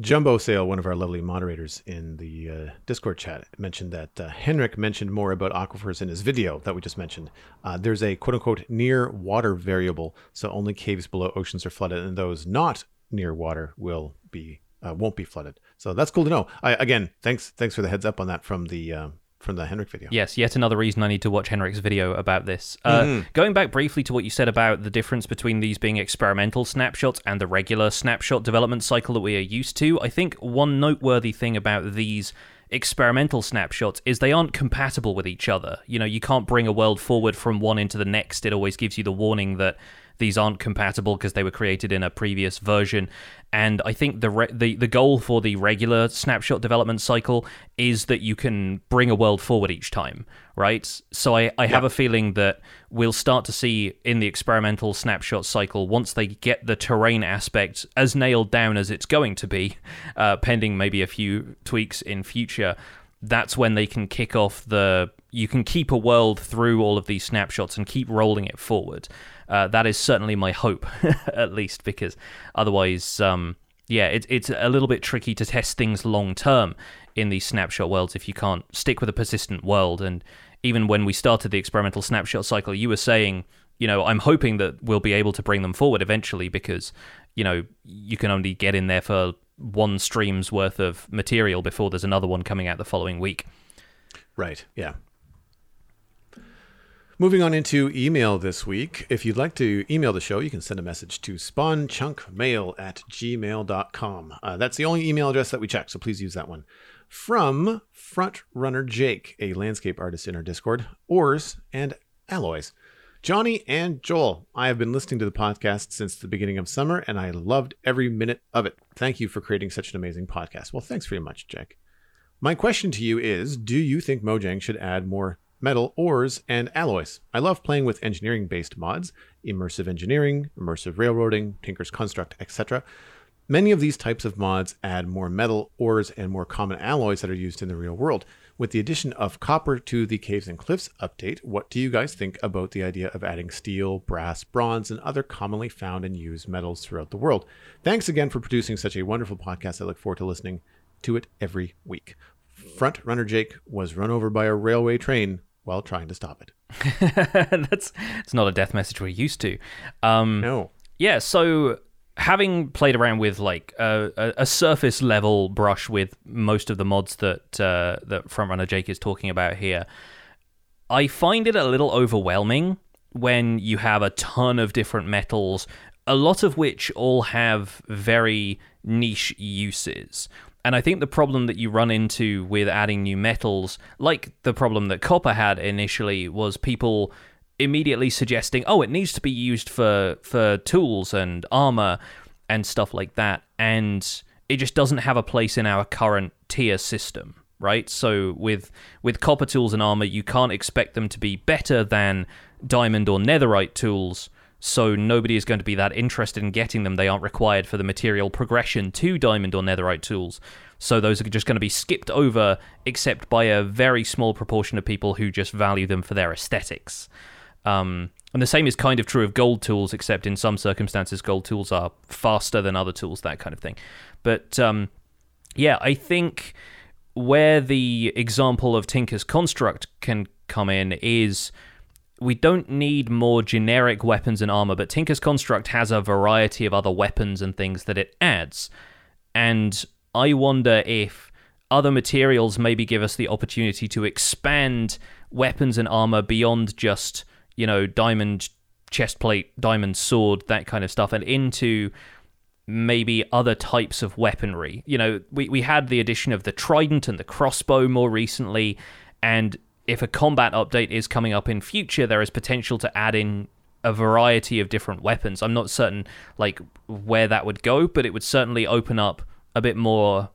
Jumbo Sale, one of our lovely moderators in the uh, Discord chat, mentioned that uh, Henrik mentioned more about aquifers in his video that we just mentioned. Uh, there's a quote unquote near water variable, so only caves below oceans are flooded, and those not near water will be uh, won't be flooded. So that's cool to know. I, again, thanks thanks for the heads up on that from the uh, from the Henrik video. Yes, yet another reason I need to watch Henrik's video about this. Uh, Going back briefly to what you said about the difference between these being experimental snapshots and the regular snapshot development cycle that we are used to, I think one noteworthy thing about these experimental snapshots is they aren't compatible with each other. You know, you can't bring a world forward from one into the next. It always gives you the warning that these aren't compatible because they were created in a previous version. And I think the re- the the goal for the regular snapshot development cycle is that you can bring a world forward each time, right? So I, I have a feeling that we'll start to see in the experimental snapshot cycle once they get the terrain aspect as nailed down as it's going to be, uh, pending maybe a few tweaks in future. That's when they can kick off the. You can keep a world through all of these snapshots and keep rolling it forward. Uh, that is certainly my hope, at least, because otherwise, um, yeah, it, it's a little bit tricky to test things long term in these snapshot worlds if you can't stick with a persistent world. And even when we started the experimental snapshot cycle, you were saying, you know, I'm hoping that we'll be able to bring them forward eventually because, you know, you can only get in there for one stream's worth of material before there's another one coming out the following week. Right. Yeah. Moving on into email this week. If you'd like to email the show, you can send a message to spawnchunkmail at gmail.com. Uh, that's the only email address that we check, so please use that one. From Frontrunner Jake, a landscape artist in our Discord, Ores and Alloys. Jonny and Joel, I have been listening to the podcast since the beginning of summer, and I loved every minute of it. Thank you for creating such an amazing podcast. Well, thanks very much, Jake. My question to you is Do you think Mojang should add more metal, ores, and alloys? I love playing with engineering based mods, immersive engineering, immersive railroading, Tinker's Construct, etc. Many of these types of mods add more metal, ores, and more common alloys that are used in the real world. With the addition of copper to the Caves and Cliffs update, what do you guys think about the idea of adding steel, brass, bronze, and other commonly found and used metals throughout the world? Thanks again for producing such a wonderful podcast. I look forward to listening to it every week. Front runner Jake was run over by a railway train while trying to stop it. That's it's not a death message we're used to. Um, No. Yeah, so having played around with like a, surface level brush with most of the mods that uh, that Frontrunner Jake is talking about here, I find it a little overwhelming when you have a ton of different metals, a lot of which all have very niche uses. And I think the problem that you run into with adding new metals, like the problem that copper had initially, was people immediately suggesting, "Oh, it needs to be used for for tools and armor and stuff like that," and it just doesn't have a place in our current tier system, right? So with with copper tools and armor, you can't expect them to be better than diamond or netherite tools. So nobody is going to be that interested in getting them. They aren't required for the material progression to diamond or netherite tools. So those are just going to be skipped over, except by a very small proportion of people who just value them for their aesthetics. Um, and the same is kind of true of gold tools, except in some circumstances, gold tools are faster than other tools, that kind of thing. But um, yeah, I think where the example of Tinker's Construct can come in is we don't need more generic weapons and armor, but Tinker's Construct has a variety of other weapons and things that it adds. And I wonder if other materials maybe give us the opportunity to expand weapons and armor beyond just, you know, diamond chest plate, diamond sword, that kind of stuff, and into maybe other types of weaponry. You know, we, we had the addition of the trident and the crossbow more recently, and if a combat update is coming up in future, there is potential to add in a variety of different weapons. I'm not certain like where that would go, but it would certainly open up a bit more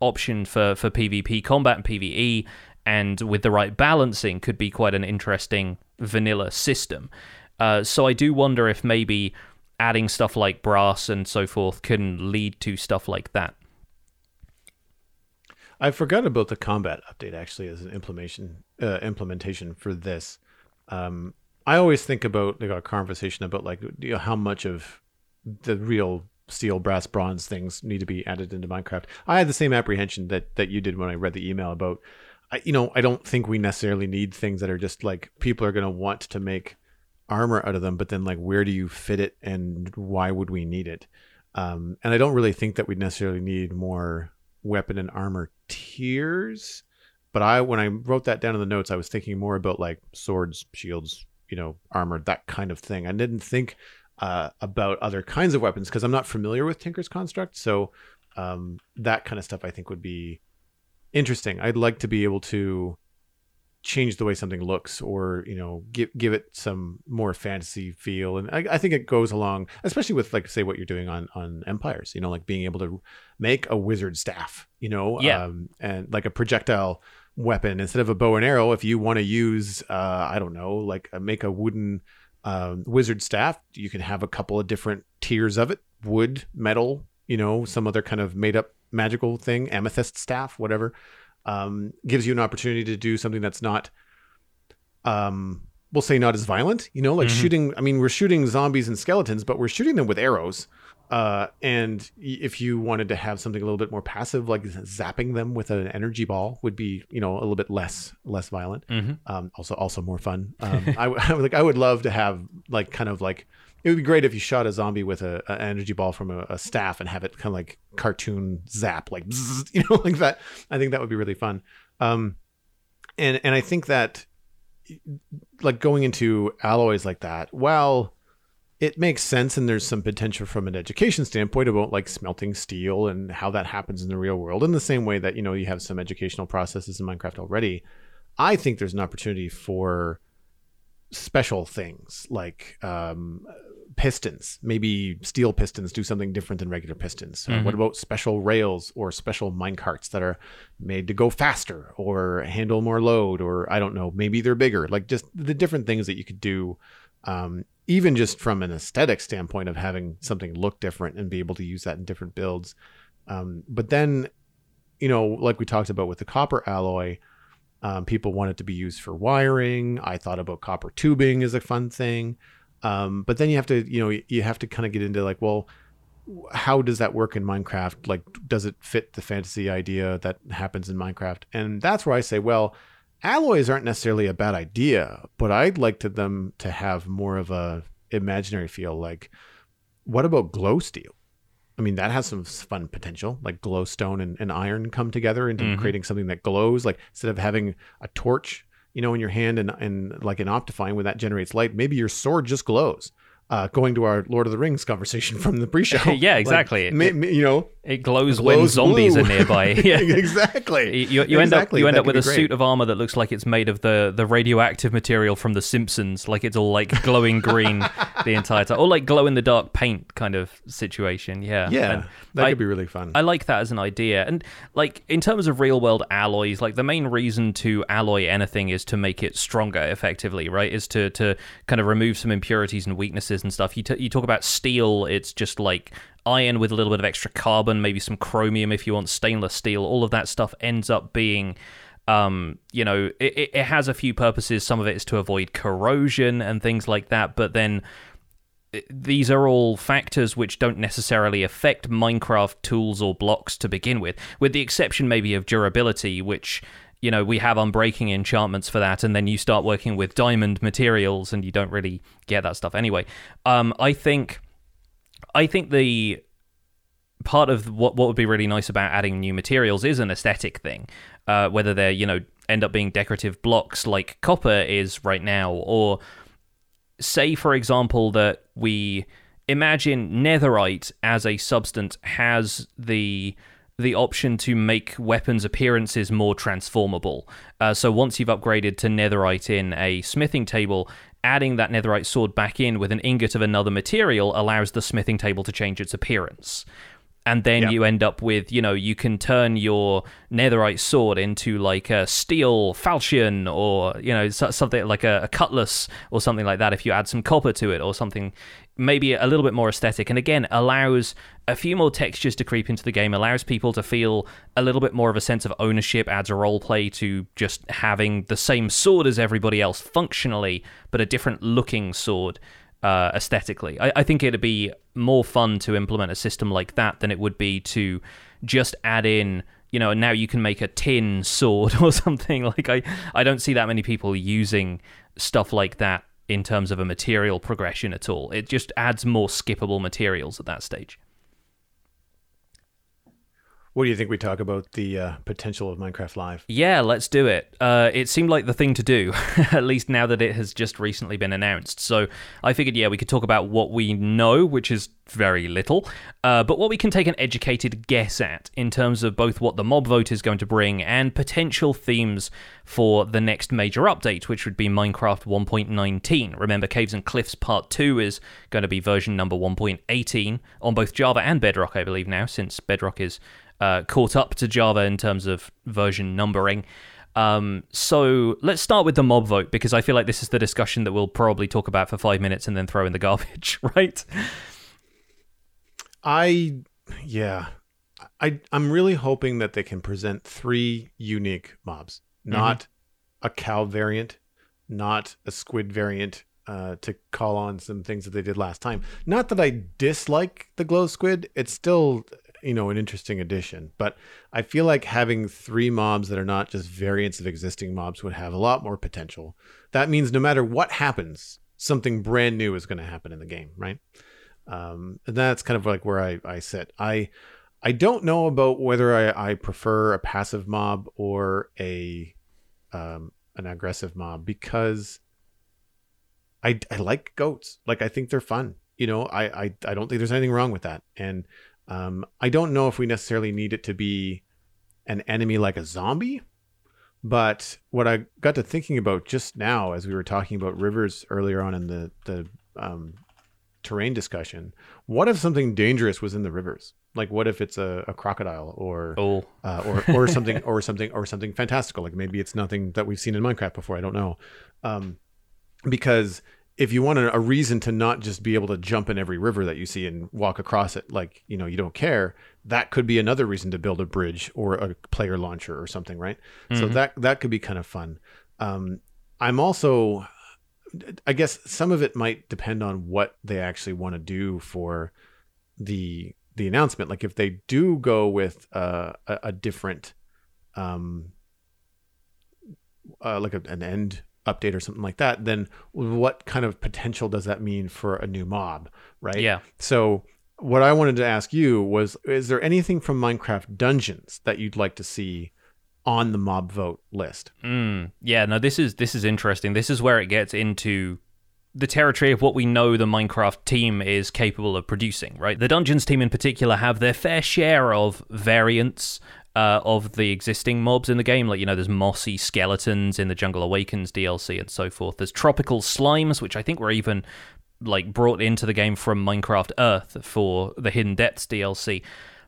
option for, for PvP combat and PvE, and with the right balancing, could be quite an interesting vanilla system. Uh, so I do wonder if maybe adding stuff like brass and so forth can lead to stuff like that. I forgot about the combat update actually as an implementation uh, implementation for this. Um, I always think about like a conversation about like you know, how much of the real steel, brass, bronze things need to be added into Minecraft. I had the same apprehension that that you did when I read the email about. I, you know, I don't think we necessarily need things that are just like people are going to want to make armor out of them, but then like where do you fit it and why would we need it? Um, and I don't really think that we necessarily need more weapon and armor tiers. But I, when I wrote that down in the notes, I was thinking more about like swords, shields, you know, armor, that kind of thing. I didn't think uh, about other kinds of weapons because I'm not familiar with Tinker's Construct. So um, that kind of stuff I think would be interesting. I'd like to be able to change the way something looks or you know give give it some more fantasy feel and I, I, think it goes along especially with like say what you're doing on on empires you know like being able to make a wizard staff you know yeah. um, and like a projectile weapon instead of a bow and arrow if you want to use uh i don't know like uh, make a wooden um, wizard staff you can have a couple of different tiers of it wood metal you know some other kind of made up magical thing amethyst staff whatever um, gives you an opportunity to do something that's not um, we'll say not as violent you know like mm-hmm. shooting i mean we're shooting zombies and skeletons but we're shooting them with arrows uh, and if you wanted to have something a little bit more passive, like zapping them with an energy ball, would be you know a little bit less less violent. Mm-hmm. Um, also also more fun. Um, I, I like I would love to have like kind of like it would be great if you shot a zombie with a, an energy ball from a, a, staff and have it kind of like cartoon zap, like you know, like that. I think that would be really fun. Um, and and I think that like going into alloys like that, well it makes sense and there's some potential from an education standpoint about like smelting steel and how that happens in the real world in the same way that you know you have some educational processes in minecraft already i think there's an opportunity for special things like um, pistons maybe steel pistons do something different than regular pistons mm-hmm. uh, what mm-hmm. about special rails or special mine carts that are made to go faster or handle more load or i don't know maybe they're bigger like just the different things that you could do um, even just from an aesthetic standpoint of having something look different and be able to use that in different builds. Um, but then, you know, like we talked about with the copper alloy, um, people want it to be used for wiring. I thought about copper tubing as a fun thing. Um, but then you have to, you know, you have to kind of get into like, well, how does that work in Minecraft? Like, does it fit the fantasy idea that happens in Minecraft? And that's where I say, well, alloys aren't necessarily a bad idea, but I'd like to them to have more of a imaginary feel. Like, what about glow steel? I mean, that has some fun potential, like glowstone and, and iron come together into mm-hmm. creating something that glows. Like instead of having a torch you know, in your hand and, and like in Optifine when that generates light, maybe your sword just glows. Uh, going to our Lord of the Rings conversation from the pre-show. yeah, exactly. Like, ma- ma- you know, It glows, It when zombies blue. are nearby. yeah. exactly. You, you end up you end That up with a great. suit of armor that looks like it's made of the the radioactive material from The Simpsons, like it's all like glowing green the entire time, or like glow in the dark paint kind of situation. Yeah, Yeah, And that I- could be really fun. I like that as an idea. And like in terms of real world alloys, like the main reason to alloy anything is to make it stronger effectively, right? Is to to kind of remove some impurities and weaknesses and stuff. You t- you talk about steel, it's just like iron with a little bit of extra carbon, maybe some chromium if you want stainless steel. All of that stuff ends up being um, you know, it, it it has a few purposes. Some of it is to avoid corrosion and things like that, but then these are all factors which don't necessarily affect Minecraft tools or blocks to begin with, with the exception maybe of durability, which you know we have unbreaking enchantments for that, and then you start working with diamond materials, and you don't really get that stuff anyway. Um, I think, I think the part of what what would be really nice about adding new materials is an aesthetic thing, uh, whether they're you know end up being decorative blocks like copper is right now, or say for example that we imagine netherite as a substance has the the option to make weapons appearances more transformable. Uh, so once you've upgraded to netherite in a smithing table, adding that netherite sword back in with an ingot of another material allows the smithing table to change its appearance. And then Yeah. you end up with, you know, you can turn your netherite sword into like a steel falchion or, you know, something like a, a cutlass or something like that if you add some copper to it or something maybe a little bit more aesthetic. And again, allows a few more textures to creep into the game, allows people to feel a little bit more of a sense of ownership, adds a role play to just having the same sword as everybody else functionally, but a different looking sword uh, aesthetically. I, I think it'd be more fun to implement a system like that than it would be to just add in. You know, now you can make a tin sword or something. Like I, I don't see that many people using stuff like that in terms of a material progression at all. It just adds more skippable materials at that stage. What do you think we talk about the uh, potential of Minecraft Live? Yeah, let's do it. Uh, it seemed like the thing to do, at least now that it has just recently been announced. So I figured, yeah, we could talk about what we know, which is very little, uh, but what we can take an educated guess at in terms of both what the mob vote is going to bring and potential themes for the next major update, which would be Minecraft 1.19. Remember, Caves and Cliffs Part 2 is going to be version number 1.18 on both Java and Bedrock, I believe, now, since Bedrock is uh, caught up to Java in terms of version numbering. Um, so let's start with the mob vote because I feel like this is the discussion that we'll probably talk about for five minutes and then throw in the garbage, right? I, yeah, I, I'm really hoping that they can present three unique mobs, not a cow variant, not a squid variant, uh, to call on some things that they did last time. Not that I dislike the glow squid; it's still, you know, an interesting addition. But I feel like having three mobs that are not just variants of existing mobs would have a lot more potential. That means no matter what happens, something brand new is going to happen in the game, right? um, and that's kind of like where I, I sit. I I don't know about whether I, I prefer a passive mob or a um, an aggressive mob because I, I like goats. Like I think they're fun. You know, I, I I don't think there's anything wrong with that. And um, I don't know if we necessarily need it to be an enemy like a zombie. But what I got to thinking about just now, as we were talking about rivers earlier on in the the um, terrain discussion. What if something dangerous was in the rivers? Like what if it's a, a crocodile or Oh, uh, or or something or something or something fantastical? Like maybe it's nothing that we've seen in Minecraft before. I don't know. Um, because if you want a, reason to not just be able to jump in every river that you see and walk across it, like you know you don't care, that could be another reason to build a bridge or a player launcher or something, right? So Mhm. that that could be kind of fun. Um, I'm also I guess some of it might depend on what they actually want to do for the the announcement. Like if they do go with uh, a, a different, um, uh, like a, an end update or something like that, then what kind of potential does that mean for a new mob, right? yeah. So what I wanted to ask you was: Is there anything from Minecraft Dungeons that you'd like to see on the mob vote list. Mm, yeah, no, this is this is interesting. This is where it gets into the territory of what we know the Minecraft team is capable of producing, right? The Dungeons team in particular have their fair share of variants uh, of the existing mobs in the game. Like, you know, there's mossy skeletons in the Jungle Awakens DLC and so forth. There's tropical slimes, which I think were even like brought into the game from Minecraft Earth for the Hidden Depths DLC.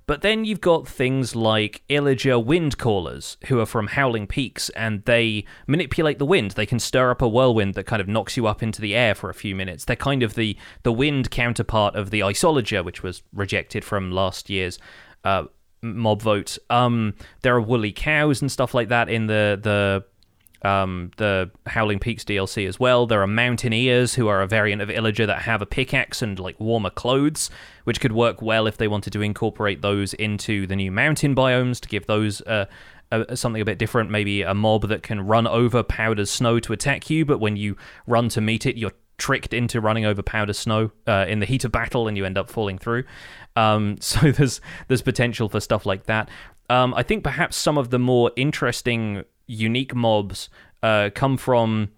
But then you've got things like Illager wind callers, who are from Howling Peaks, and they manipulate the wind. They can stir up a whirlwind that kind of knocks you up into the air for a few minutes. They're kind of the, the wind counterpart of the Iceologer, which was rejected from last year's uh, mob vote. Um, there are woolly cows and stuff like that in the the um, the Howling Peaks DLC as well. There are Mountaineers, who are a variant of Illager that have a pickaxe and like warmer clothes, which could work well if they wanted to incorporate those into the new mountain biomes to give those uh, a, something a bit different. Maybe a mob that can run over powdered snow to attack you, but when you run to meet it, you're tricked into running over powder snow uh, in the heat of battle and you end up falling through. Um, so there's there's potential for stuff like that. Um, I think perhaps some of the more interesting unique mobs uh, come from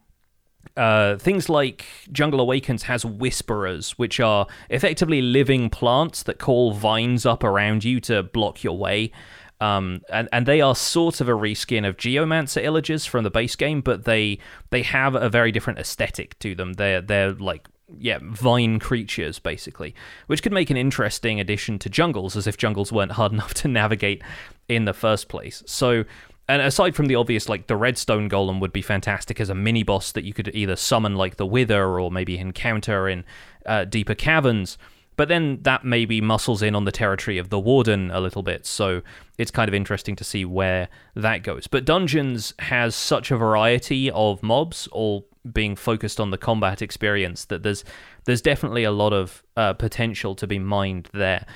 uh, things like Jungle Awakens has whisperers, which are effectively living plants that call vines up around you to block your way. Um, and, and they are sort of a reskin of Geomancer Illagers from the base game, but they they have a very different aesthetic to them. They're they're like yeah, vine creatures basically, which could make an interesting addition to jungles, as if jungles weren't hard enough to navigate in the first place. So and aside from the obvious, like the redstone golem would be fantastic as a mini boss that you could either summon like the wither or maybe encounter in uh, deeper caverns. But then that maybe muscles in on the territory of the warden a little bit, so it's kind of interesting to see where that goes. But Dungeons has such a variety of mobs, all being focused on the combat experience, that there's there's definitely a lot of uh, potential to be mined there.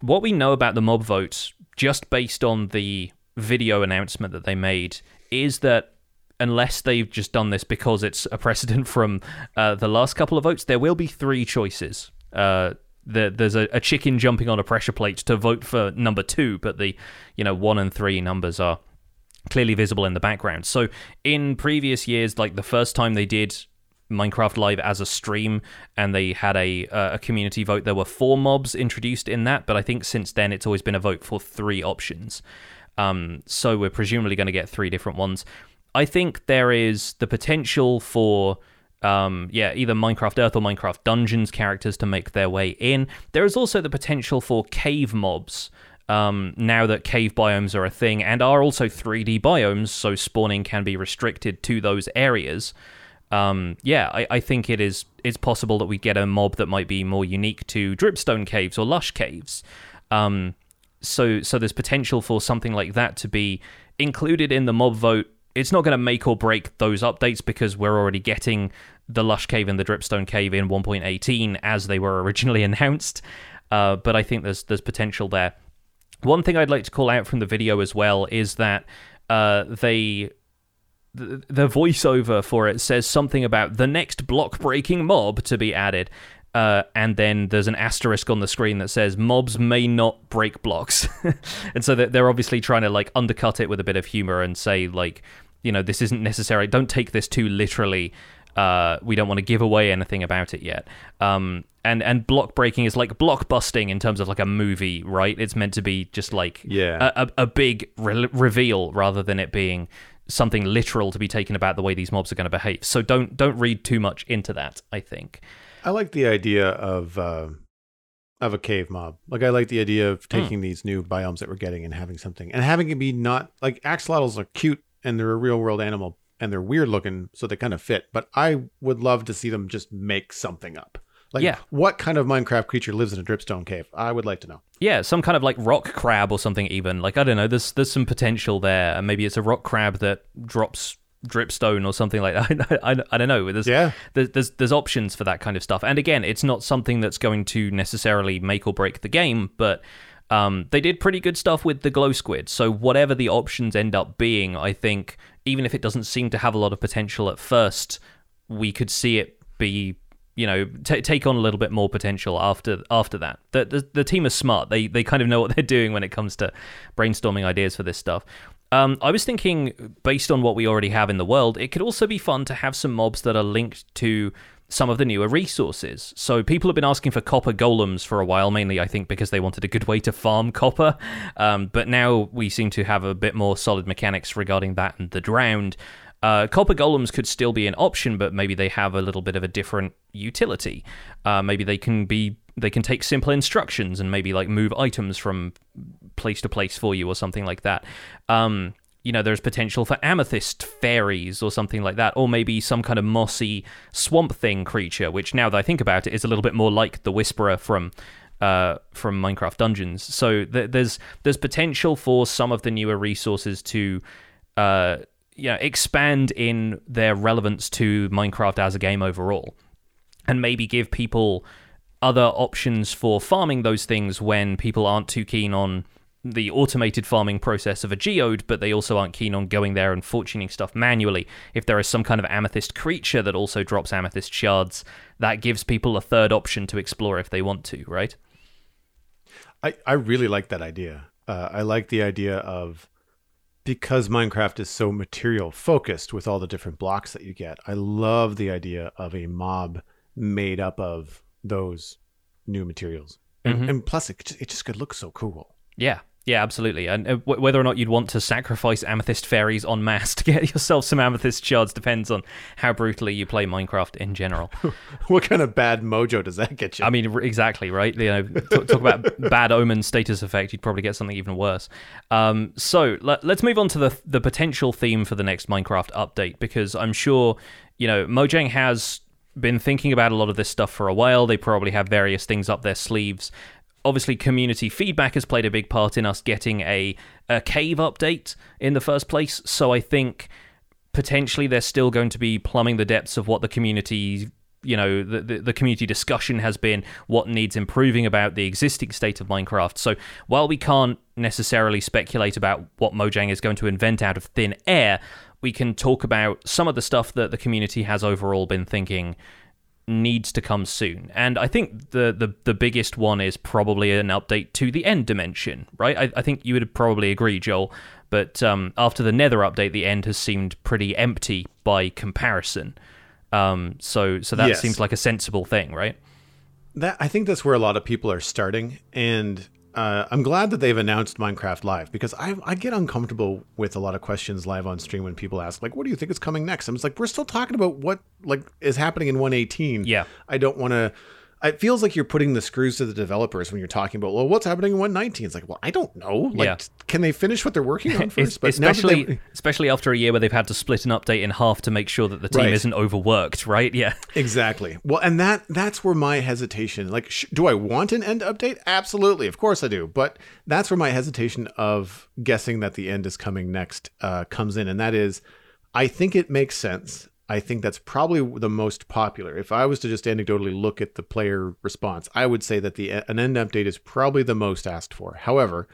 What we know about the mob votes, just based on the video announcement that they made is that unless they've just done this because it's a precedent from uh, the last couple of votes, there will be three choices. Uh, the, there's a, a, chicken jumping on a pressure plate to vote for number two, but the you know one and three numbers are clearly visible in the background. So in previous years, like the first time they did Minecraft Live as a stream, and they had a uh, a community vote. There were four mobs introduced in that, but I think since then it's always been a vote for three options. Um, so we're presumably going to get three different ones. I think there is the potential for um, yeah, either Minecraft Earth or Minecraft Dungeons characters to make their way in. There is also the potential for cave mobs. Um, now that cave biomes are a thing and are also 3D biomes, so spawning can be restricted to those areas. Um, yeah, I, I, think it is it's possible that we get a mob that might be more unique to dripstone caves or lush caves. Um, so so there's potential for something like that to be included in the mob vote. It's not going to make or break those updates because we're already getting the Lush Cave and the Dripstone Cave in 1.18 as they were originally announced. Uh, but I think there's there's potential there. One thing I'd like to call out from the video as well is that uh, they the, voiceover for it says something about the next block breaking mob to be added. Uh, and then there's an asterisk on the screen that says mobs may not break blocks. And so they're obviously trying to like undercut it with a bit of humor and say like you know this isn't necessary. Don't take this too literally. Uh, we don't want to give away anything about it yet. Um, and and block breaking is like block busting in terms of like a movie right it's meant to be just like yeah a, a, a big re- reveal rather than it being something literal to be taken about the way these mobs are going to behave so don't don't read too much into that i think I like the idea of uh, of a cave mob. Like I like the idea of hmm. taking mm. these new biomes that we're getting and having something and having it be not like axolotls are cute and they're a real world animal and they're weird looking, so they kind of fit. But I would love to see them just make something up. Like, yeah. what kind of Minecraft creature lives in a dripstone cave? I would like to know. Yeah, some kind of like rock crab or something. Even like I don't know. There's there's some potential there. And maybe it's a rock crab that drops dripstone or something like that. I, I, I don't know. There's, yeah. there's, there's there's options for that kind of stuff. And again, it's not something that's going to necessarily make or break the game, but um, they did pretty good stuff with the glow squid. So whatever the options end up being, I think even if it doesn't seem to have a lot of potential at first, we could see it be you know t- take on a little bit more potential after after that. The, the, the team is smart. They they kind of know what they're doing when it comes to brainstorming ideas for this stuff. Um, I was thinking, based on what we already have in the world, it could also be fun to have some mobs that are linked to some of the newer resources. So people have been asking for copper golems for a while, mainly I think because they wanted a good way to farm copper. Um, but now we seem to have a bit more solid mechanics regarding that and the drowned. Uh, copper golems could still be an option, but maybe they have a little bit of a different utility. Uh, maybe they can be they can take simple instructions and maybe like move items from place to place for you or something like that. Um, you know, there's potential for amethyst fairies or something like that, or maybe some kind of mossy swamp thing creature, which now that I think about it is a little bit more like the Whisperer from uh, from Minecraft Dungeons. So th- there's there's potential for some of the newer resources to uh, you know expand in their relevance to Minecraft as a game overall, and maybe give people other options for farming those things when people aren't too keen on the automated farming process of a geode, but they also aren't keen on going there and fortuning stuff manually. If there is some kind of amethyst creature that also drops amethyst shards, that gives people a third option to explore if they want to, right? I, I really like that idea. Uh, I like the idea of because Minecraft is so material focused with all the different blocks that you get. I love the idea of a mob made up of those new materials. And, Mhm. and plus, it, it just could look so cool. Yeah. Yeah, absolutely. And uh, w- whether or not you'd want to sacrifice amethyst fairies en masse to get yourself some amethyst shards depends on how brutally you play Minecraft in general. what kind of bad mojo does that get you? I mean, r- exactly, right? You know, talk, talk about bad omen status effect. You'd probably get something even worse. Um, so let, let's move on to the the potential theme for the next Minecraft update because I'm sure you know Mojang has been thinking about a lot of this stuff for a while. They probably have various things up their sleeves. Obviously, community feedback has played a big part in us getting a, a cave update in the first place. So I think potentially they're still going to be plumbing the depths of what the community you know the, the, the community discussion has been what needs improving about the existing state of minecraft so while we can't necessarily speculate about what mojang is going to invent out of thin air we can talk about some of the stuff that the community has overall been thinking needs to come soon. And I think the, the, the biggest one is probably an update to the end dimension, right? I, I think you would probably agree, Joel. But um, after the Nether update, the end has seemed pretty empty by comparison. Um, so so that Yes. seems like a sensible thing, right? that I think that's where a lot of people are starting, and uh, I'm glad that they've announced Minecraft Live because I I get uncomfortable with a lot of questions live on stream when people ask like, "What do you think is coming next?" I'm just like, "We're still talking about what like is happening in 118." Yeah. I don't want to. It feels like you're putting the screws to the developers when you're talking about, well, what's happening in 119? It's like, well, I don't know. Like, Yeah. can they finish what they're working on first? But especially they- especially after a year where they've had to split an update in half to make sure that the team Right. isn't overworked, right? Yeah. Exactly. Well, and that that's where my hesitation. Like, sh- do I want an end update? Absolutely, of course I do. But that's where my hesitation of guessing that the end is coming next uh, comes in, and that is, I think it makes sense. I think that's probably the most popular. If I was to just anecdotally look at the player response, I would say that the an end update is probably the most asked for. However,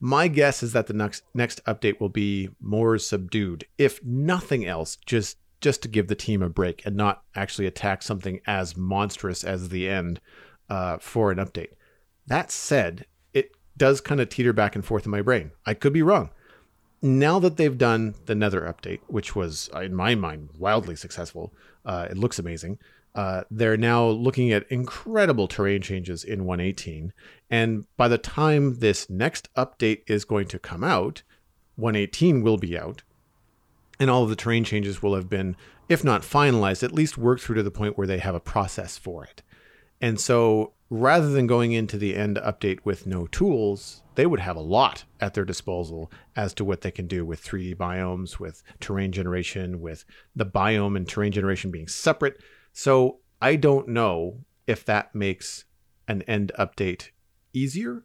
my guess is that the next next update will be more subdued. If nothing else, just just to give the team a break and not actually attack something as monstrous as the end uh, for an update. That said, it does kind of teeter back and forth in my brain. I could be wrong. Now that they've done the Nether update, which was in my mind wildly successful, uh, it looks amazing. Uh, they're now looking at incredible terrain changes in 118. And by the time this next update is going to come out, 118 will be out, and all of the terrain changes will have been, if not finalized, at least worked through to the point where they have a process for it. And so rather than going into the end update with no tools, they would have a lot at their disposal as to what they can do with 3D biomes, with terrain generation, with the biome and terrain generation being separate. So I don't know if that makes an end update easier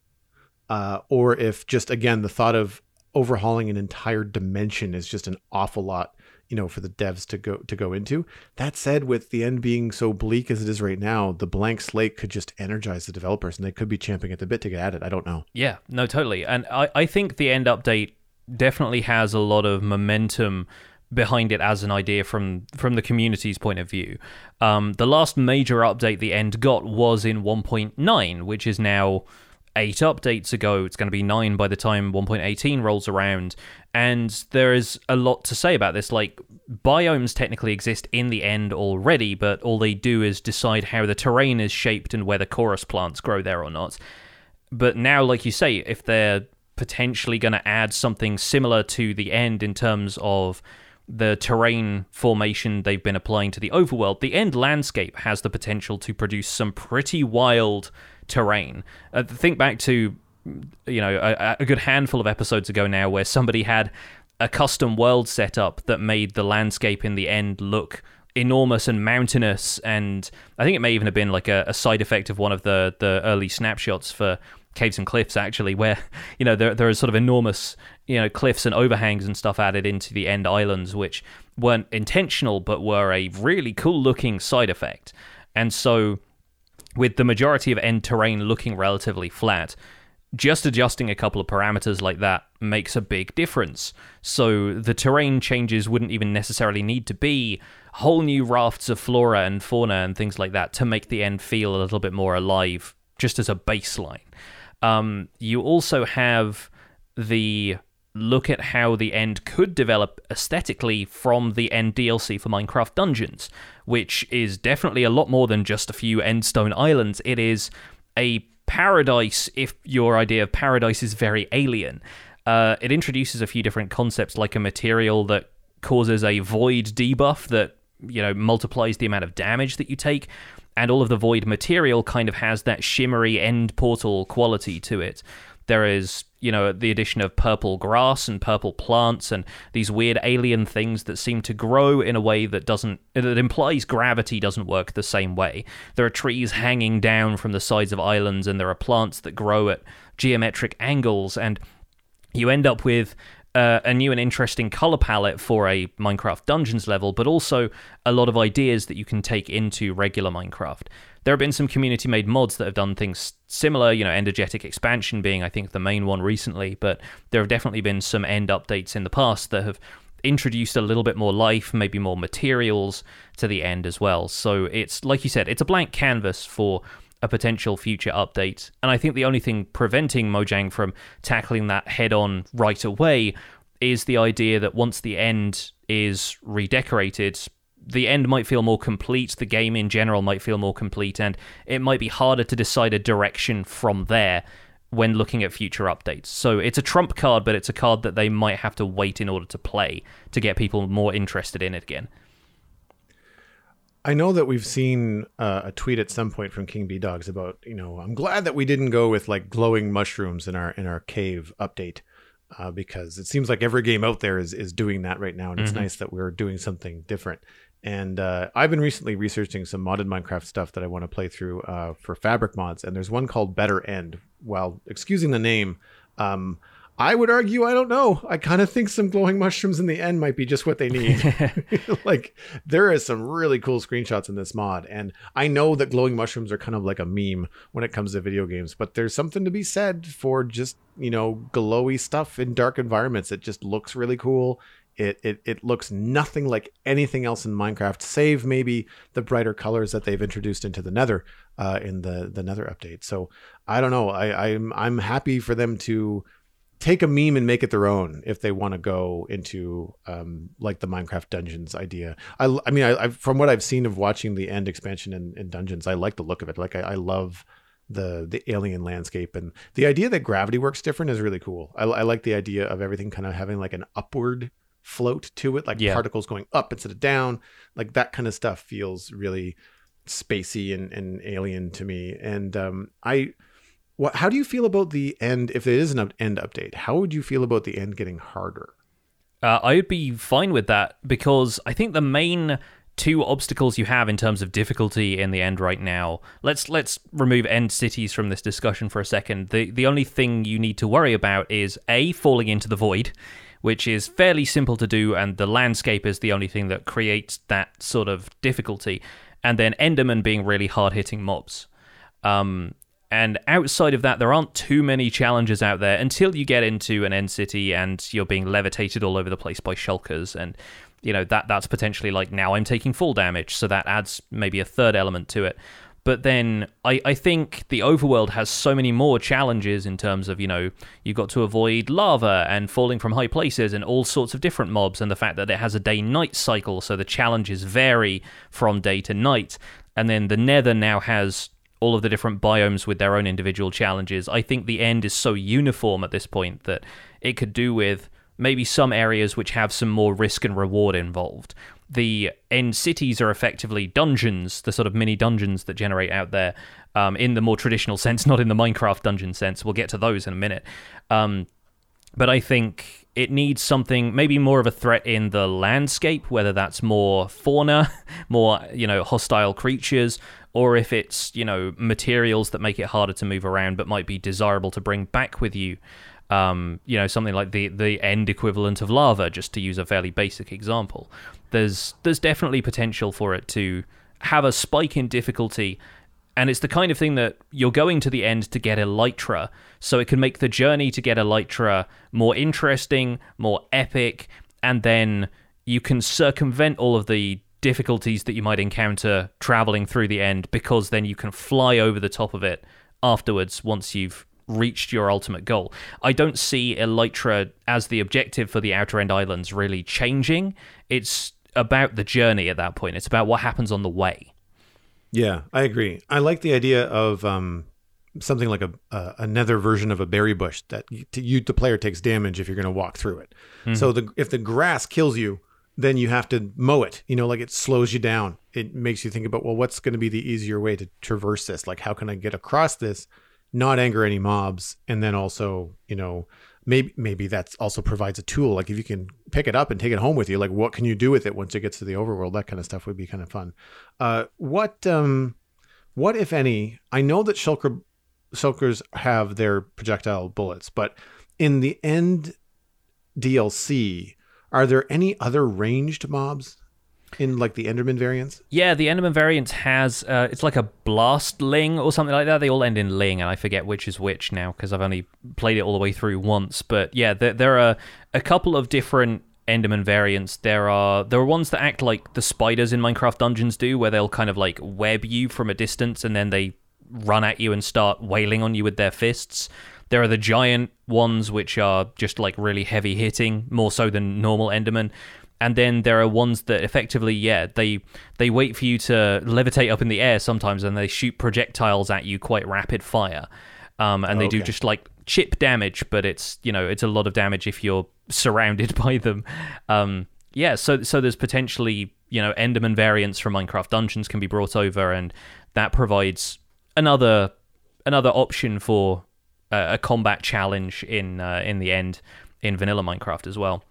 uh, or if just again the thought of overhauling an entire dimension is just an awful lot you know for the devs to go to go into that said with the end being so bleak as it is right now the blank slate could just energize the developers and they could be champing at the bit to get at it i don't know Yeah, no, totally. And I, I think the end update definitely has a lot of momentum behind it as an idea from from the community's point of view. Um, the last major update the end got was in 1.9, which is now eight updates ago. It's going to be nine by the time 1.18 rolls around. And there is a lot to say about this. Like, biomes technically exist in the end already, but all they do is decide how the terrain is shaped and whether chorus plants grow there or not. But now, like you say, if they're potentially going to add something similar to the end in terms of the terrain formation they've been applying to the overworld, the end landscape has the potential to produce some pretty wild terrain. Uh, think back to you know a, a, good handful of episodes ago now where somebody had a custom world set up that made the landscape in the end look enormous and mountainous and i think it may even have been like a, a side effect of one of the the early snapshots for caves and cliffs actually where you know there there are sort of enormous you know cliffs and overhangs and stuff added into the end islands which weren't intentional but were a really cool looking side effect and so with the majority of end terrain looking relatively flat just adjusting a couple of parameters like that makes a big difference. So the terrain changes wouldn't even necessarily need to be whole new rafts of flora and fauna and things like that to make the end feel a little bit more alive, just as a baseline. Um, you also have the look at how the end could develop aesthetically from the end DLC for Minecraft Dungeons, which is definitely a lot more than just a few endstone islands. It is a paradise if your idea of paradise is very alien. Uh, it introduces a few different concepts like a material that causes a void debuff that you know multiplies the amount of damage that you take and all of the void material kind of has that shimmery end portal quality to it there is you know the addition of purple grass and purple plants and these weird alien things that seem to grow in a way that doesn't that implies gravity doesn't work the same way there are trees hanging down from the sides of islands and there are plants that grow at geometric angles and you end up with uh, a new and interesting color palette for a Minecraft Dungeons level, but also a lot of ideas that you can take into regular Minecraft. There have been some community made mods that have done things similar, you know, Energetic Expansion being, I think, the main one recently, but there have definitely been some end updates in the past that have introduced a little bit more life, maybe more materials to the end as well. So it's, like you said, it's a blank canvas for a potential future update. And I think the only thing preventing Mojang from tackling that head on right away is the idea that once the end is redecorated, the end might feel more complete, the game in general might feel more complete, and it might be harder to decide a direction from there when looking at future updates. So it's a trump card, but it's a card that they might have to wait in order to play to get people more interested in it again. I know that we've seen uh, a tweet at some point from Kingbdogz about you know I'm glad that we didn't go with like glowing mushrooms in our in our cave update uh, because it seems like every game out there is is doing that right now and it's mm-hmm. nice that we're doing something different. And uh, I've been recently researching some modded Minecraft stuff that I want to play through uh, for Fabric mods, and there's one called Better End. While excusing the name, um, I would argue, I don't know. I kind of think some glowing mushrooms in the end might be just what they need. like, there is some really cool screenshots in this mod. And I know that glowing mushrooms are kind of like a meme when it comes to video games, but there's something to be said for just, you know, glowy stuff in dark environments. It just looks really cool. It, it, it looks nothing like anything else in Minecraft, save maybe the brighter colors that they've introduced into the Nether uh, in the the Nether update. So I don't know. I, I'm I'm happy for them to take a meme and make it their own if they want to go into um, like the Minecraft Dungeons idea. I, I mean, I, I, from what I've seen of watching the end expansion in, in Dungeons, I like the look of it. Like I, I, love the the alien landscape and the idea that gravity works different is really cool. I, I like the idea of everything kind of having like an upward float to it, like yeah. particles going up instead of down. Like that kind of stuff feels really spacey and, and alien to me. And um, I what, how do you feel about the end? If it is an end update, how would you feel about the end getting harder? Uh, I would be fine with that because I think the main two obstacles you have in terms of difficulty in the end right now. Let's let's remove end cities from this discussion for a second. The the only thing you need to worry about is a falling into the void, which is fairly simple to do, and the landscape is the only thing that creates that sort of difficulty. And then Enderman being really hard hitting mobs. Um, and outside of that, there aren't too many challenges out there until you get into an end city and you're being levitated all over the place by shulkers. And, you know, that that's potentially like now I'm taking full damage. So that adds maybe a third element to it. But then I, I think the overworld has so many more challenges in terms of, you know, you've got to avoid lava and falling from high places and all sorts of different mobs, and the fact that it has a day night cycle, so the challenges vary from day to night. And then the Nether now has all of the different biomes with their own individual challenges. I think the end is so uniform at this point that it could do with maybe some areas which have some more risk and reward involved. The end cities are effectively dungeons, the sort of mini dungeons that generate out there, um, in the more traditional sense, not in the Minecraft dungeon sense. We'll get to those in a minute. Um, but I think it needs something maybe more of a threat in the landscape, whether that's more fauna, more you know hostile creatures, or if it's you know materials that make it harder to move around but might be desirable to bring back with you. Um, you know something like the the end equivalent of lava, just to use a fairly basic example. There's there's definitely potential for it to have a spike in difficulty and it's the kind of thing that you're going to the end to get Elytra, so it can make the journey to get Elytra more interesting, more epic, and then you can circumvent all of the difficulties that you might encounter traveling through the end because then you can fly over the top of it afterwards once you've reached your ultimate goal. I don't see Elytra as the objective for the Outer End Islands really changing. It's about the journey at that point. It's about what happens on the way. Yeah, I agree. I like the idea of um, something like a, a another version of a berry bush that you, you the player takes damage if you're going to walk through it. Mm-hmm. So the if the grass kills you, then you have to mow it. You know, like it slows you down. It makes you think about well, what's going to be the easier way to traverse this? Like, how can I get across this, not anger any mobs, and then also, you know, maybe maybe that also provides a tool. Like if you can pick it up and take it home with you, like what can you do with it once it gets to the overworld? That kind of stuff would be kind of fun. Uh, what um, what if any? I know that shulker shulkers have their projectile bullets, but in the end DLC, are there any other ranged mobs in like the Enderman variants? Yeah, the Enderman variant has uh, it's like a Blastling or something like that. They all end in ling, and I forget which is which now because I've only played it all the way through once. But yeah, there, there are a couple of different Enderman variants. There are there are ones that act like the spiders in Minecraft Dungeons do, where they'll kind of like web you from a distance and then they run at you and start wailing on you with their fists. There are the giant ones which are just like really heavy hitting, more so than normal Enderman and then there are ones that effectively yeah they they wait for you to levitate up in the air sometimes and they shoot projectiles at you quite rapid fire. Um, and they okay. do just like chip damage but it's you know it's a lot of damage if you're surrounded by them. Um, yeah so so there's potentially you know enderman variants from minecraft dungeons can be brought over and that provides another another option for uh, a combat challenge in uh, in the end in vanilla minecraft as well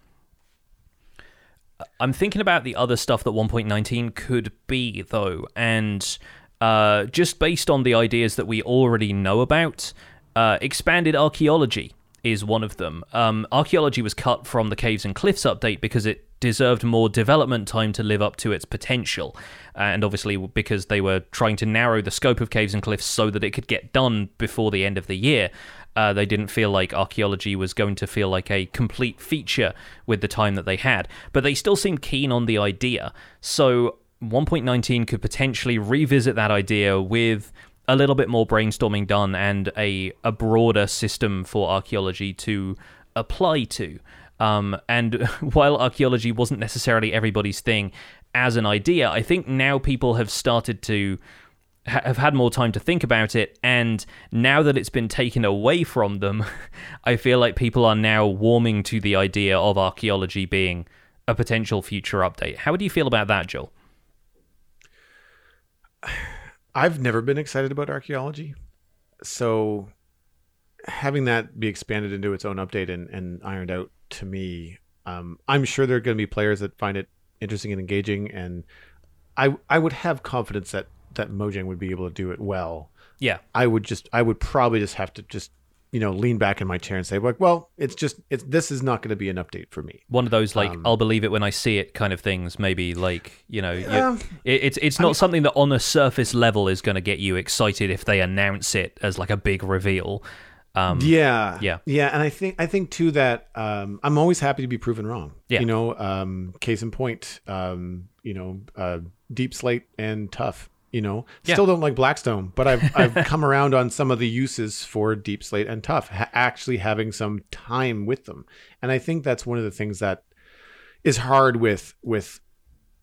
I'm thinking about the other stuff that 1.19 could be, though, and uh, just based on the ideas that we already know about, uh, expanded archaeology is one of them. Um, archaeology was cut from the Caves and Cliffs update because it deserved more development time to live up to its potential. And obviously, because they were trying to narrow the scope of Caves and Cliffs so that it could get done before the end of the year. Uh, they didn't feel like archaeology was going to feel like a complete feature with the time that they had, but they still seemed keen on the idea. So 1.19 could potentially revisit that idea with a little bit more brainstorming done and a, a broader system for archaeology to apply to. Um, and while archaeology wasn't necessarily everybody's thing as an idea, I think now people have started to have had more time to think about it and now that it's been taken away from them i feel like people are now warming to the idea of archaeology being a potential future update. How would you feel about that joel? I've never been excited about archaeology so having that be expanded into its own update and, and ironed out to me um, i'm sure there are going to be players that find it interesting and engaging and I, I would have confidence that that Mojang would be able to do it well. Yeah. I would just I would probably just have to just you know lean back in my chair and say like well it's just it's this is not going to be an update for me. One of those like um, i'll believe it when i see it kind of things maybe like you know it, it's it's not I mean, something that on a surface level is going to get you excited if they announce it as like a big reveal. Um, yeah, yeah, yeah, and I think I think too that um, I'm always happy to be proven wrong. Yeah, you know, um, case in point, um, you know, uh, Deep Slate and Tough You know, Yeah. still don't like Blackstone, but I've I've come around on some of the uses for Deepslate and Tuff, ha- actually having some time with them, and I think that's one of the things that is hard with with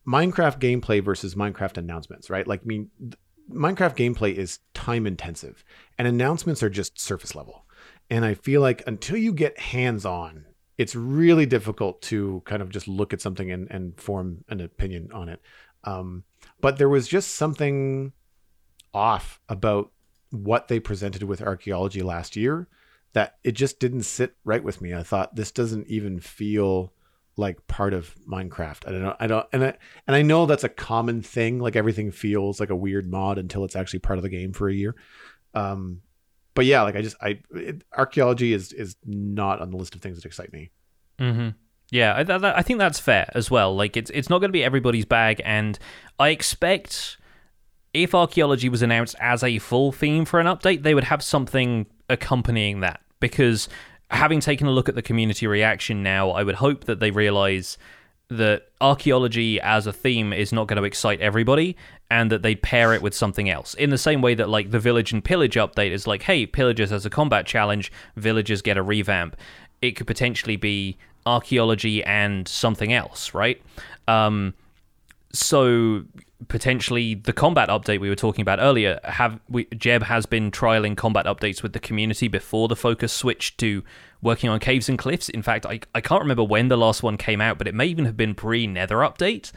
Minecraft gameplay versus Minecraft announcements, right? Like, I mean, th- Minecraft gameplay is time intensive, and announcements are just surface level. And I feel like until you get hands on, it's really difficult to kind of just look at something and, and form an opinion on it. Um, but there was just something off about what they presented with archaeology last year that it just didn't sit right with me. I thought this doesn't even feel like part of Minecraft. I don't know. I don't, and I, and I know that's a common thing. Like everything feels like a weird mod until it's actually part of the game for a year. Um, but yeah, like I just, I, it, archaeology is, is not on the list of things that excite me. Mm-hmm. Yeah, I, th- I think that's fair as well. Like, it's it's not going to be everybody's bag, and I expect if archaeology was announced as a full theme for an update, they would have something accompanying that. Because having taken a look at the community reaction now, I would hope that they realize that archaeology as a theme is not going to excite everybody and that they pair it with something else in the same way that like the village and pillage update is like hey pillagers as a combat challenge villagers get a revamp it could potentially be archaeology and something else right? Um so potentially the combat update we were talking about earlier have we, jeb has been trialing combat updates with the community before the focus switched to working on caves and cliffs. In fact I, I can't remember when the last one came out but it may even have been pre nether update.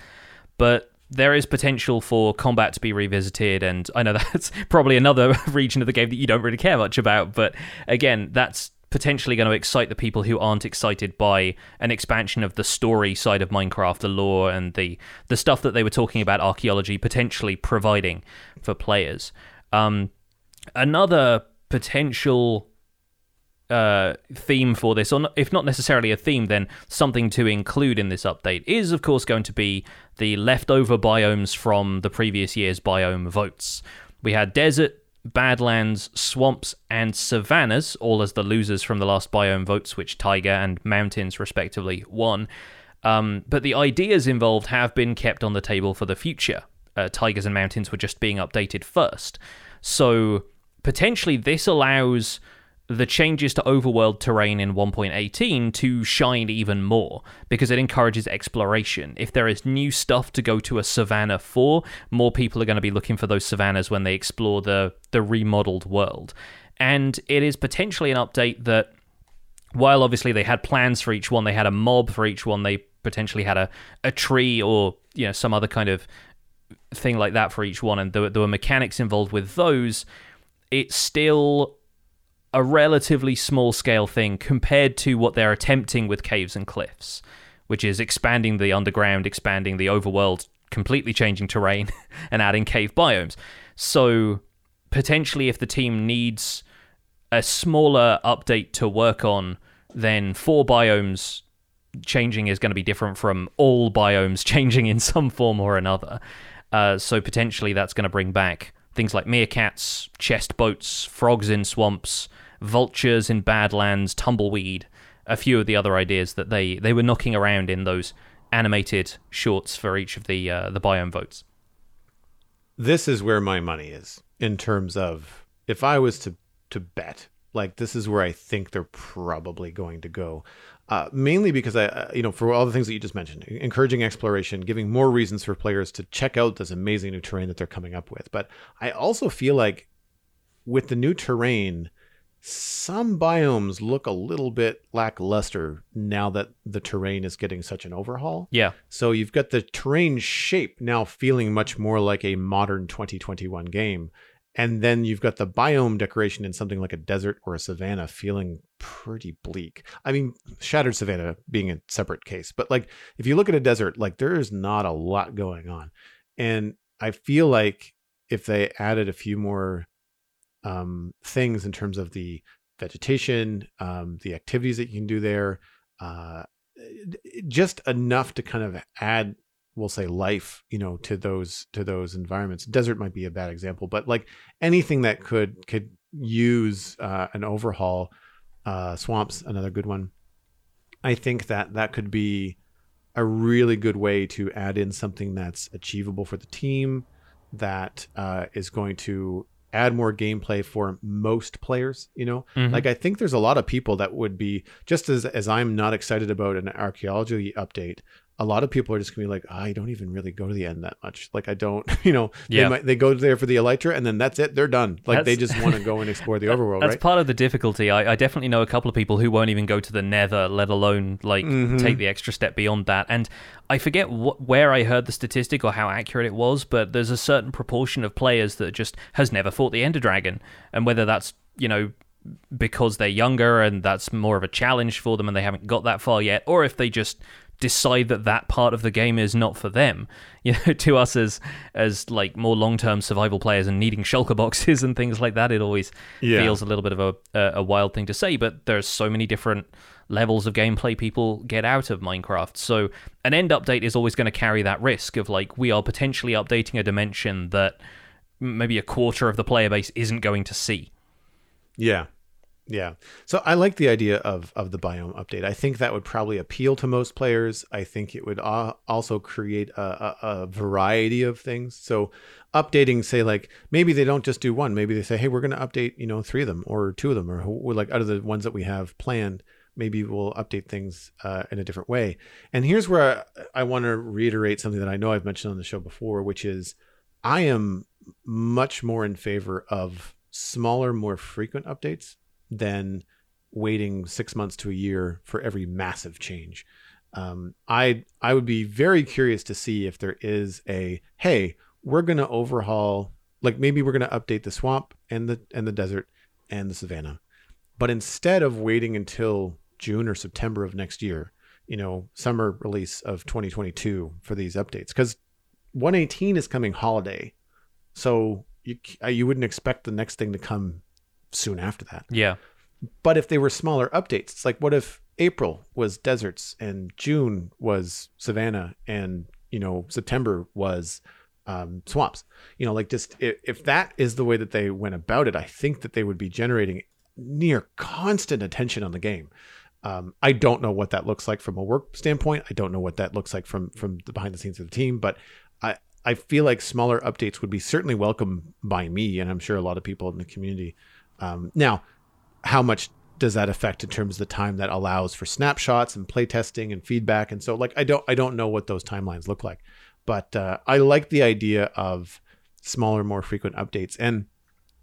But there is potential for combat to be revisited and i know that's probably another region of the game that you don't really care much about but again that's potentially going to excite the people who aren't excited by an expansion of the story side of Minecraft, the lore and the the stuff that they were talking about archaeology potentially providing for players. Um, another potential uh, theme for this, or if not necessarily a theme, then something to include in this update is, of course, going to be the leftover biomes from the previous year's biome votes. We had desert, badlands, swamps, and savannas, all as the losers from the last biome votes, which Taiga and mountains respectively won. Um, but the ideas involved have been kept on the table for the future. Uh, taigas and mountains were just being updated first. So potentially this allows the changes to overworld terrain in 1.18 to shine even more because it encourages exploration. If there is new stuff to go to a savanna for, more people are going to be looking for those savannas when they explore the the remodeled world. And it is potentially an update that while obviously they had plans for each one, they had a mob for each one, they potentially had a, a tree or you know some other kind of thing like that for each one, and there, there were mechanics involved with those. It's still a relatively small scale thing compared to what they're attempting with caves and cliffs, which is expanding the underground, expanding the overworld, completely changing terrain, and adding cave biomes. So potentially, if the team needs a smaller update to work on, then four biomes changing is going to be different from all biomes changing in some form or another. Uh, so potentially, that's going to bring back things like meerkats, chest boats, frogs in swamps, vultures in badlands, tumbleweed, a few of the other ideas that they, they were knocking around in those animated shorts for each of the uh, the biome votes. This is where my money is in terms of if I was to to bet, like this is where I think they're probably going to go. Uh, mainly because I, uh, you know, for all the things that you just mentioned, encouraging exploration, giving more reasons for players to check out this amazing new terrain that they're coming up with. But I also feel like with the new terrain, some biomes look a little bit lackluster now that the terrain is getting such an overhaul. Yeah, So you've got the terrain shape now feeling much more like a modern 2021 game. And then you've got the biome decoration in something like a desert or a savanna feeling pretty bleak. I mean, Shattered Savanna being a separate case, but like if you look at a desert, like there is not a lot going on. And I feel like if they added a few more um, things in terms of the vegetation, um, the activities that you can do there, uh, just enough to kind of add we'll say life you know to those to those environments. Desert might be a bad example but like anything that could could use uh, an overhaul uh, swamps another good one. I think that that could be a really good way to add in something that's achievable for the team that uh, is going to add more gameplay for most players you know Mhm. like i think there's a lot of people that would be just as as i'm not excited about an archaeology update a lot of people are just gonna be like i don't even really go to the end that much like i don't you know Yeah. they might they go there for the elytra and then that's it they're done like they just want to go and explore the overworld That's right part of the difficulty. I, I definitely know a couple of people who won't even go to the Nether, let alone like Mm-hmm. take the extra step beyond that. And I forget wh- where I heard the statistic or how accurate it was, but there's a certain proportion of players that just has never fought the Ender Dragon, and whether that's you know because they're younger and that's more of a challenge for them and they haven't got that far yet, or if they just decide that that part of the game is not for them. You know, to us as as like more long term survival players and needing shulker boxes and things like that, it always Yeah. feels a little bit of a, a a wild thing to say. But there's so many different levels of gameplay people get out of Minecraft. So an end update is always going to carry that risk of like we are potentially updating a dimension that maybe a quarter of the player base isn't going to see. Yeah. Yeah. So I like the idea of of the biome update. I think that would probably appeal to most players. I think it would also create a, a, a variety of things. So updating, say like maybe they don't just do one. Maybe they say, hey, we're going to update, you know, three of them or two of them, or like out of the ones that we have planned. Maybe we'll update things uh, in a different way. And here's where I, I want to reiterate something that I know I've mentioned on the show before, which is I am much more in favor of smaller, more frequent updates than waiting six months to a year for every massive change. Um, I I would be very curious to see if there is a hey, we're gonna overhaul, like maybe we're gonna update the swamp and the and the desert and the savannah, but instead of waiting until June or September of next year, you know, summer release of 2022 for these updates, because 118 is coming holiday, so you you wouldn't expect the next thing to come soon after that. Yeah. But if they were smaller updates, it's like what if April was deserts and June was savannah and you know September was um, swamps. You know, like just if, if that is the way that they went about it, I think that they would be generating near constant attention on the game. Um, I don't know what that looks like from a work standpoint. I don't know what that looks like from from the behind the scenes of the team, but I I feel like smaller updates would be certainly welcome by me, and I'm sure a lot of people in the community. Um, now, how much does that affect in terms of the time that allows for snapshots and playtesting and feedback? And so, like, I don't I don't know what those timelines look like, but uh, I like the idea of smaller, more frequent updates. And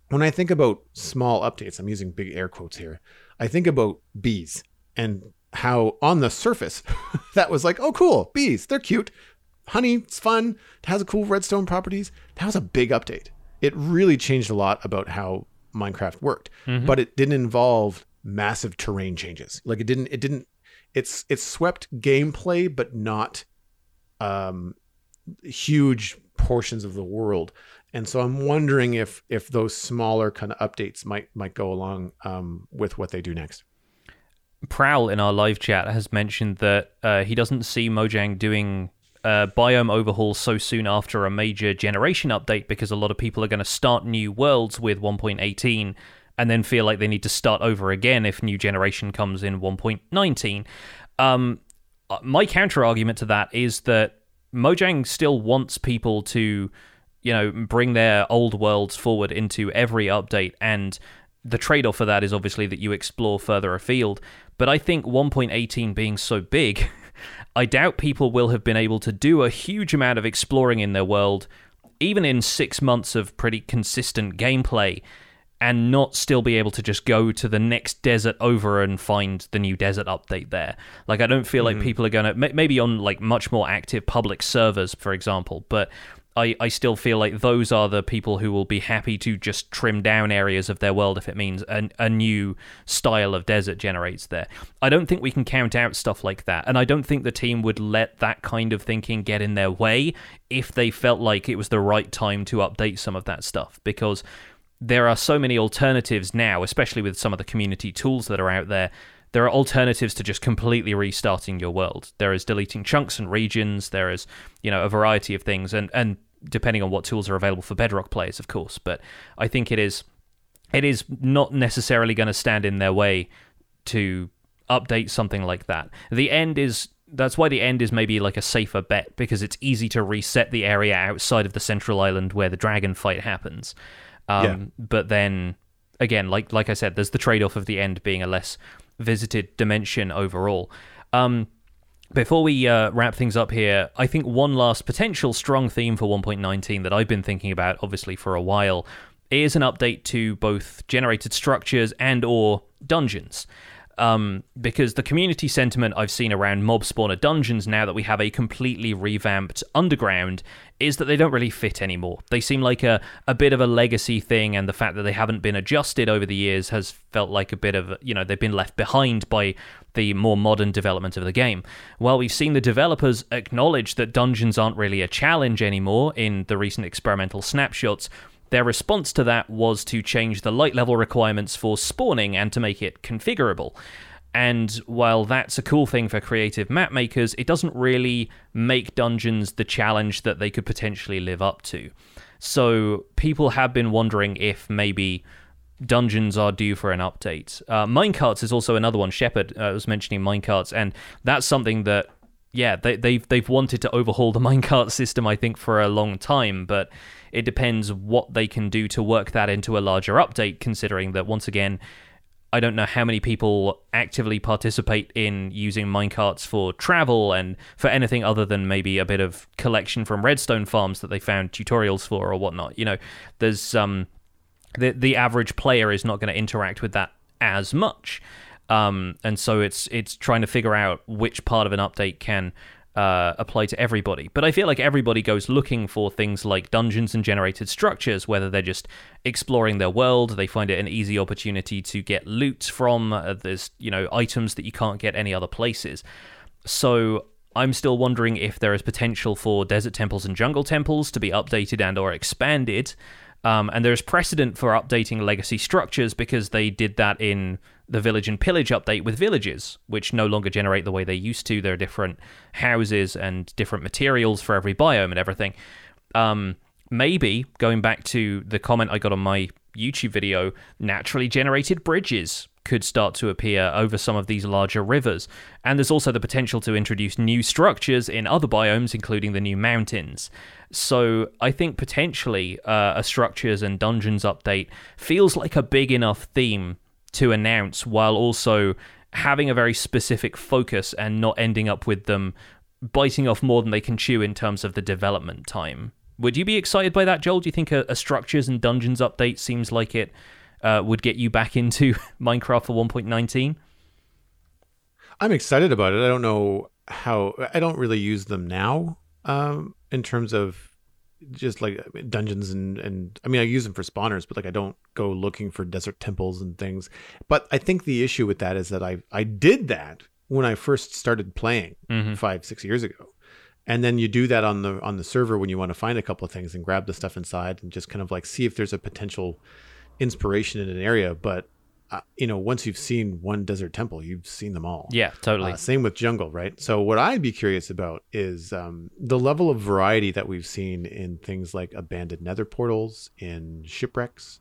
when I think about small updates, I'm using big air quotes here. I think about bees and how on the surface that was like, oh, cool, bees, they're cute. Honey, it's fun. It has a cool redstone properties. That was a big update. It really changed a lot about how Minecraft worked, but it didn't involve massive terrain changes. Like it didn't. It didn't. It's it swept gameplay, but not um, huge portions of the world. And so I'm wondering if if those smaller kind of updates might might go along um, with what they do next. Prowl in our live chat has mentioned that uh, he doesn't see Mojang doing uh, biome overhaul so soon after a major generation update because a lot of people are going to start new worlds with 1.18 and then feel like they need to start over again if new generation comes in 1.19. Um, uh, my counter argument to that is that Mojang still wants people to, you know, bring their old worlds forward into every update, and the trade off for that is obviously that you explore further afield. But I think 1.18 being so big, I doubt people will have been able to do a huge amount of exploring in their world, even in six months of pretty consistent gameplay and not still be able to just go to the next desert over and find the new desert update there. Like I don't feel like mm-hmm. people are going to maybe on like much more active public servers for example, but I, I still feel like those are the people who will be happy to just trim down areas of their world if it means a, a new style of desert generates there. I don't think we can count out stuff like that, and I don't think the team would let that kind of thinking get in their way if they felt like it was the right time to update some of that stuff because there are so many alternatives now, especially with some of the community tools that are out there. There are alternatives to just completely restarting your world. There is deleting chunks and regions. There is, you know, a variety of things, and and depending on what tools are available for Bedrock players, of course. But I think it is, it is not necessarily going to stand in their way to update something like that. The end is that's why the end is maybe like a safer bet because it's easy to reset the area outside of the central island where the dragon fight happens. Um, Yeah. But then again, like like I said, there's the trade off of the end being a less visited dimension overall. Um, before we uh, wrap things up here, I think one last potential strong theme for 1.19 that I've been thinking about, obviously for a while, is an update to both generated structures and or dungeons. Um, because the community sentiment I've seen around mob spawner dungeons now that we have a completely revamped underground is that they don't really fit anymore. They seem like a, a bit of a legacy thing, and the fact that they haven't been adjusted over the years has felt like a bit of, you know, they've been left behind by the more modern development of the game. While we've seen the developers acknowledge that dungeons aren't really a challenge anymore in the recent experimental snapshots, their response to that was to change the light level requirements for spawning and to make it configurable. And while that's a cool thing for creative map makers, it doesn't really make dungeons the challenge that they could potentially live up to. So people have been wondering if maybe dungeons are due for an update. Uh, minecarts is also another one. Shepard uh, was mentioning minecarts, and that's something that yeah they, they've they've wanted to overhaul the minecart system I think for a long time, but it depends what they can do to work that into a larger update. Considering that once again. I don't know how many people actively participate in using minecarts for travel and for anything other than maybe a bit of collection from redstone farms that they found tutorials for or whatnot. You know, there's um the the average player is not going to interact with that as much, um, and so it's it's trying to figure out which part of an update can uh, apply to everybody. But I feel like everybody goes looking for things like dungeons and generated structures, whether they're just exploring their world, they find it an easy opportunity to get loot from. Uh, there's you know items that you can't get any other places. So I'm still wondering if there is potential for desert temples and jungle temples to be updated and or expanded. Um, and there's precedent for updating legacy structures because they did that in the village and pillage update with villages, which no longer generate the way they used to. There are different houses and different materials for every biome and everything. Um, maybe going back to the comment I got on my YouTube video, naturally generated bridges could start to appear over some of these larger rivers. And there's also the potential to introduce new structures in other biomes, including the new mountains. So I think potentially uh, a structures and dungeons update feels like a big enough theme to announce while also having a very specific focus and not ending up with them biting off more than they can chew in terms of the development time. Would you be excited by that, Joel? Do you think a, a structures and dungeons update seems like it uh, would get you back into Minecraft for 1.19? I'm excited about it. I don't know how. I don't really use them now um, in terms of just like dungeons and and I mean I use them for spawners, but like I don't go looking for desert temples and things. But I think the issue with that is that I I did that when I first started playing Mhm. five six years ago. And then you do that on the on the server when you want to find a couple of things and grab the stuff inside and just kind of like see if there's a potential inspiration in an area. But uh, you know, once you've seen one desert temple, you've seen them all. Yeah, totally. Uh, same with jungle, right? So what I'd be curious about is um, the level of variety that we've seen in things like abandoned nether portals, in shipwrecks,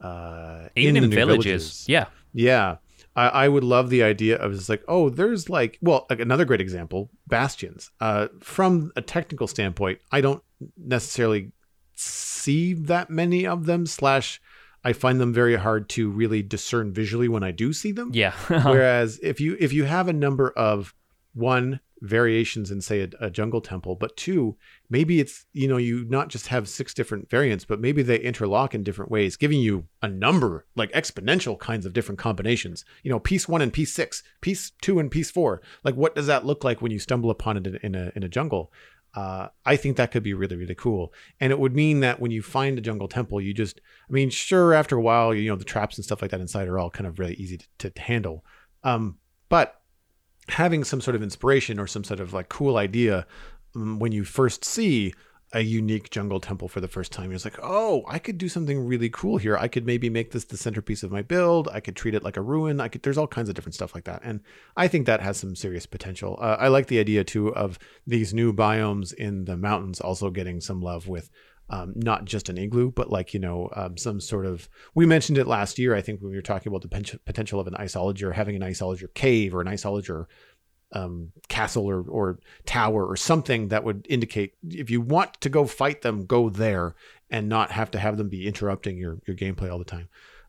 uh, Even the in new villages. Yeah. Yeah, I, I would love the idea of just like, oh, there's like, well, like another great example, bastions. Uh, from a technical standpoint, I don't necessarily see that many of them. Slash, I find them very hard to really discern visually when I do see them. Yeah. Whereas if you if you have a number of one variations in say a, a jungle temple, but two maybe it's you know you not just have six different variants, but maybe they interlock in different ways, giving you a number like exponential kinds of different combinations. You know, piece one and piece six, piece two and piece four. Like what does that look like when you stumble upon it in, in a in a jungle? Uh, I think that could be really, really cool. And it would mean that when you find a jungle temple, you just, I mean, sure, after a while, you know, the traps and stuff like that inside are all kind of really easy to, to handle. Um, but having some sort of inspiration or some sort of like cool idea um, when you first see a unique jungle temple for the first time, you're just like, oh, I could do something really cool here. I could maybe make this the centerpiece of my build. I could treat it like a ruin. I could, there's all kinds of different stuff like that. And I think that has some serious potential. Uh, I like the idea too of these new biomes in the mountains also getting some love with um, not just an igloo, but like, you know, um, some sort of, we mentioned it last year, I think when we were talking about the potential of an Iceologer having an Iceologer cave or an Iceologer um, castle or, or tower or something that would indicate if you want to go fight them, go there and not have to have them be interrupting your, your gameplay all the time.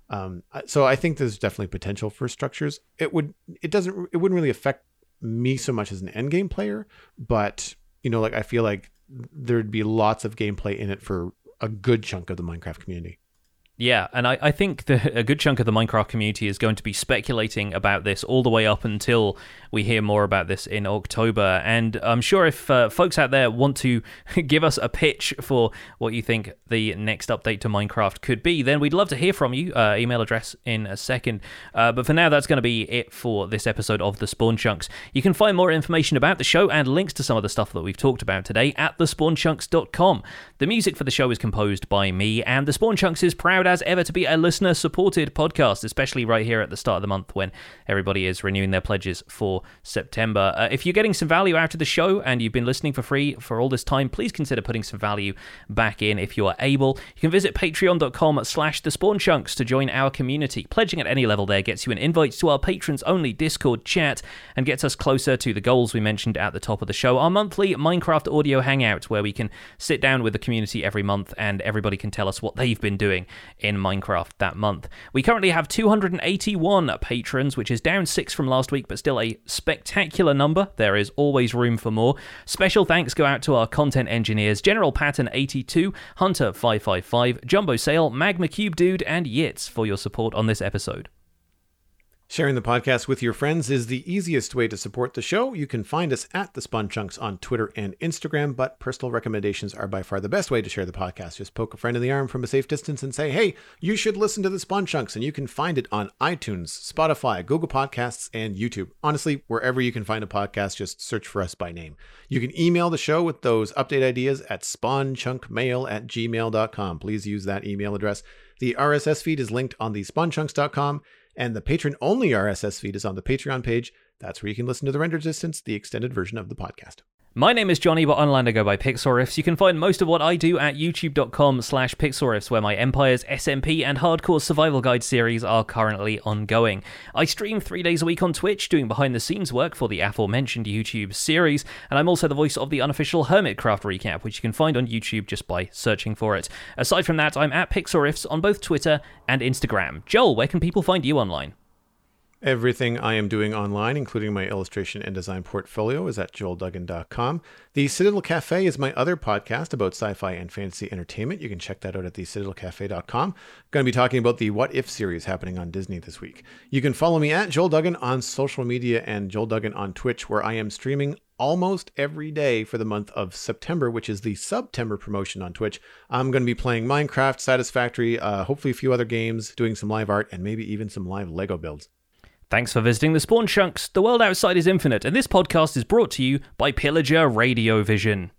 Um, so I think there's definitely potential for structures. It would it doesn't it wouldn't really affect me so much as an end game player, but you know, like I feel like there'd be lots of gameplay in it for a good chunk of the Minecraft community. Yeah, and I, I think the, a good chunk of the Minecraft community is going to be speculating about this all the way up until we hear more about this in October. And I'm sure if uh, folks out there want to give us a pitch for what you think the next update to Minecraft could be, then we'd love to hear from you. Uh, email address in a second. Uh, but for now, that's going to be it for this episode of The Spawn Chunks. You can find more information about the show and links to some of the stuff that we've talked about today at thespawnchunks.com. The music for the show is composed by me, and The Spawn Chunks is proud as ever to be a listener supported podcast, especially right here at the start of the month when everybody is renewing their pledges for September. Uh, if you're getting some value out of the show and you've been listening for free for all this time, please consider putting some value back in if you are able. You can visit patreon.com slash the spawn chunks to join our community. Pledging at any level there gets you an invite to our patrons only Discord chat and gets us closer to the goals we mentioned at the top of the show. Our monthly Minecraft audio hangout where we can sit down with the community every month and everybody can tell us what they've been doing in Minecraft that month. We currently have 281 patrons, which is down six from last week, but still a spectacular number. There is always room for more. Special thanks go out to our content engineers General Patton 82, Hunter 555, Jumbo Sale, Magma Cube Dude, and Yitz for your support on this episode. Sharing the podcast with your friends is the easiest way to support the show. You can find us at the Spawn Chunks on Twitter and Instagram, but personal recommendations are by far the best way to share the podcast. Just poke a friend in the arm from a safe distance and say, hey, you should listen to the Spawn Chunks, and you can find it on iTunes, Spotify, Google Podcasts, and YouTube. Honestly, wherever you can find a podcast, just search for us by name. You can email the show with those update ideas at spawnchunkmail at gmail.com. Please use that email address. The RSS feed is linked on the spawnchunks.com and the patron only RSS feed is on the Patreon page. That's where you can listen to the render distance, the extended version of the podcast. My name is Jonny, but online I go by Pixelriffs. You can find most of what I do at youtube.com slash pixelriffs, where my Empires, SMP, and Hardcore Survival Guide series are currently ongoing. I stream three days a week on Twitch, doing behind-the-scenes work for the aforementioned YouTube series, and I'm also the voice of the unofficial Hermitcraft recap, which you can find on YouTube just by searching for it. Aside from that, I'm at Pixelriffs on both Twitter and Instagram. Joel, where can people find you online? Everything I am doing online, including my illustration and design portfolio, is at joelduggan.com. The Citadel Cafe is my other podcast about sci fi and fantasy entertainment. You can check that out at thecitadelcafe.com. I'm going to be talking about the What If series happening on Disney this week. You can follow me at Joel Duggan on social media and Joel Duggan on Twitch, where I am streaming almost every day for the month of September, which is the September promotion on Twitch. I'm going to be playing Minecraft, Satisfactory, uh, hopefully a few other games, doing some live art, and maybe even some live Lego builds. Thanks for visiting the Spawn Chunks. The world outside is infinite, and this podcast is brought to you by Pillager Radio Vision.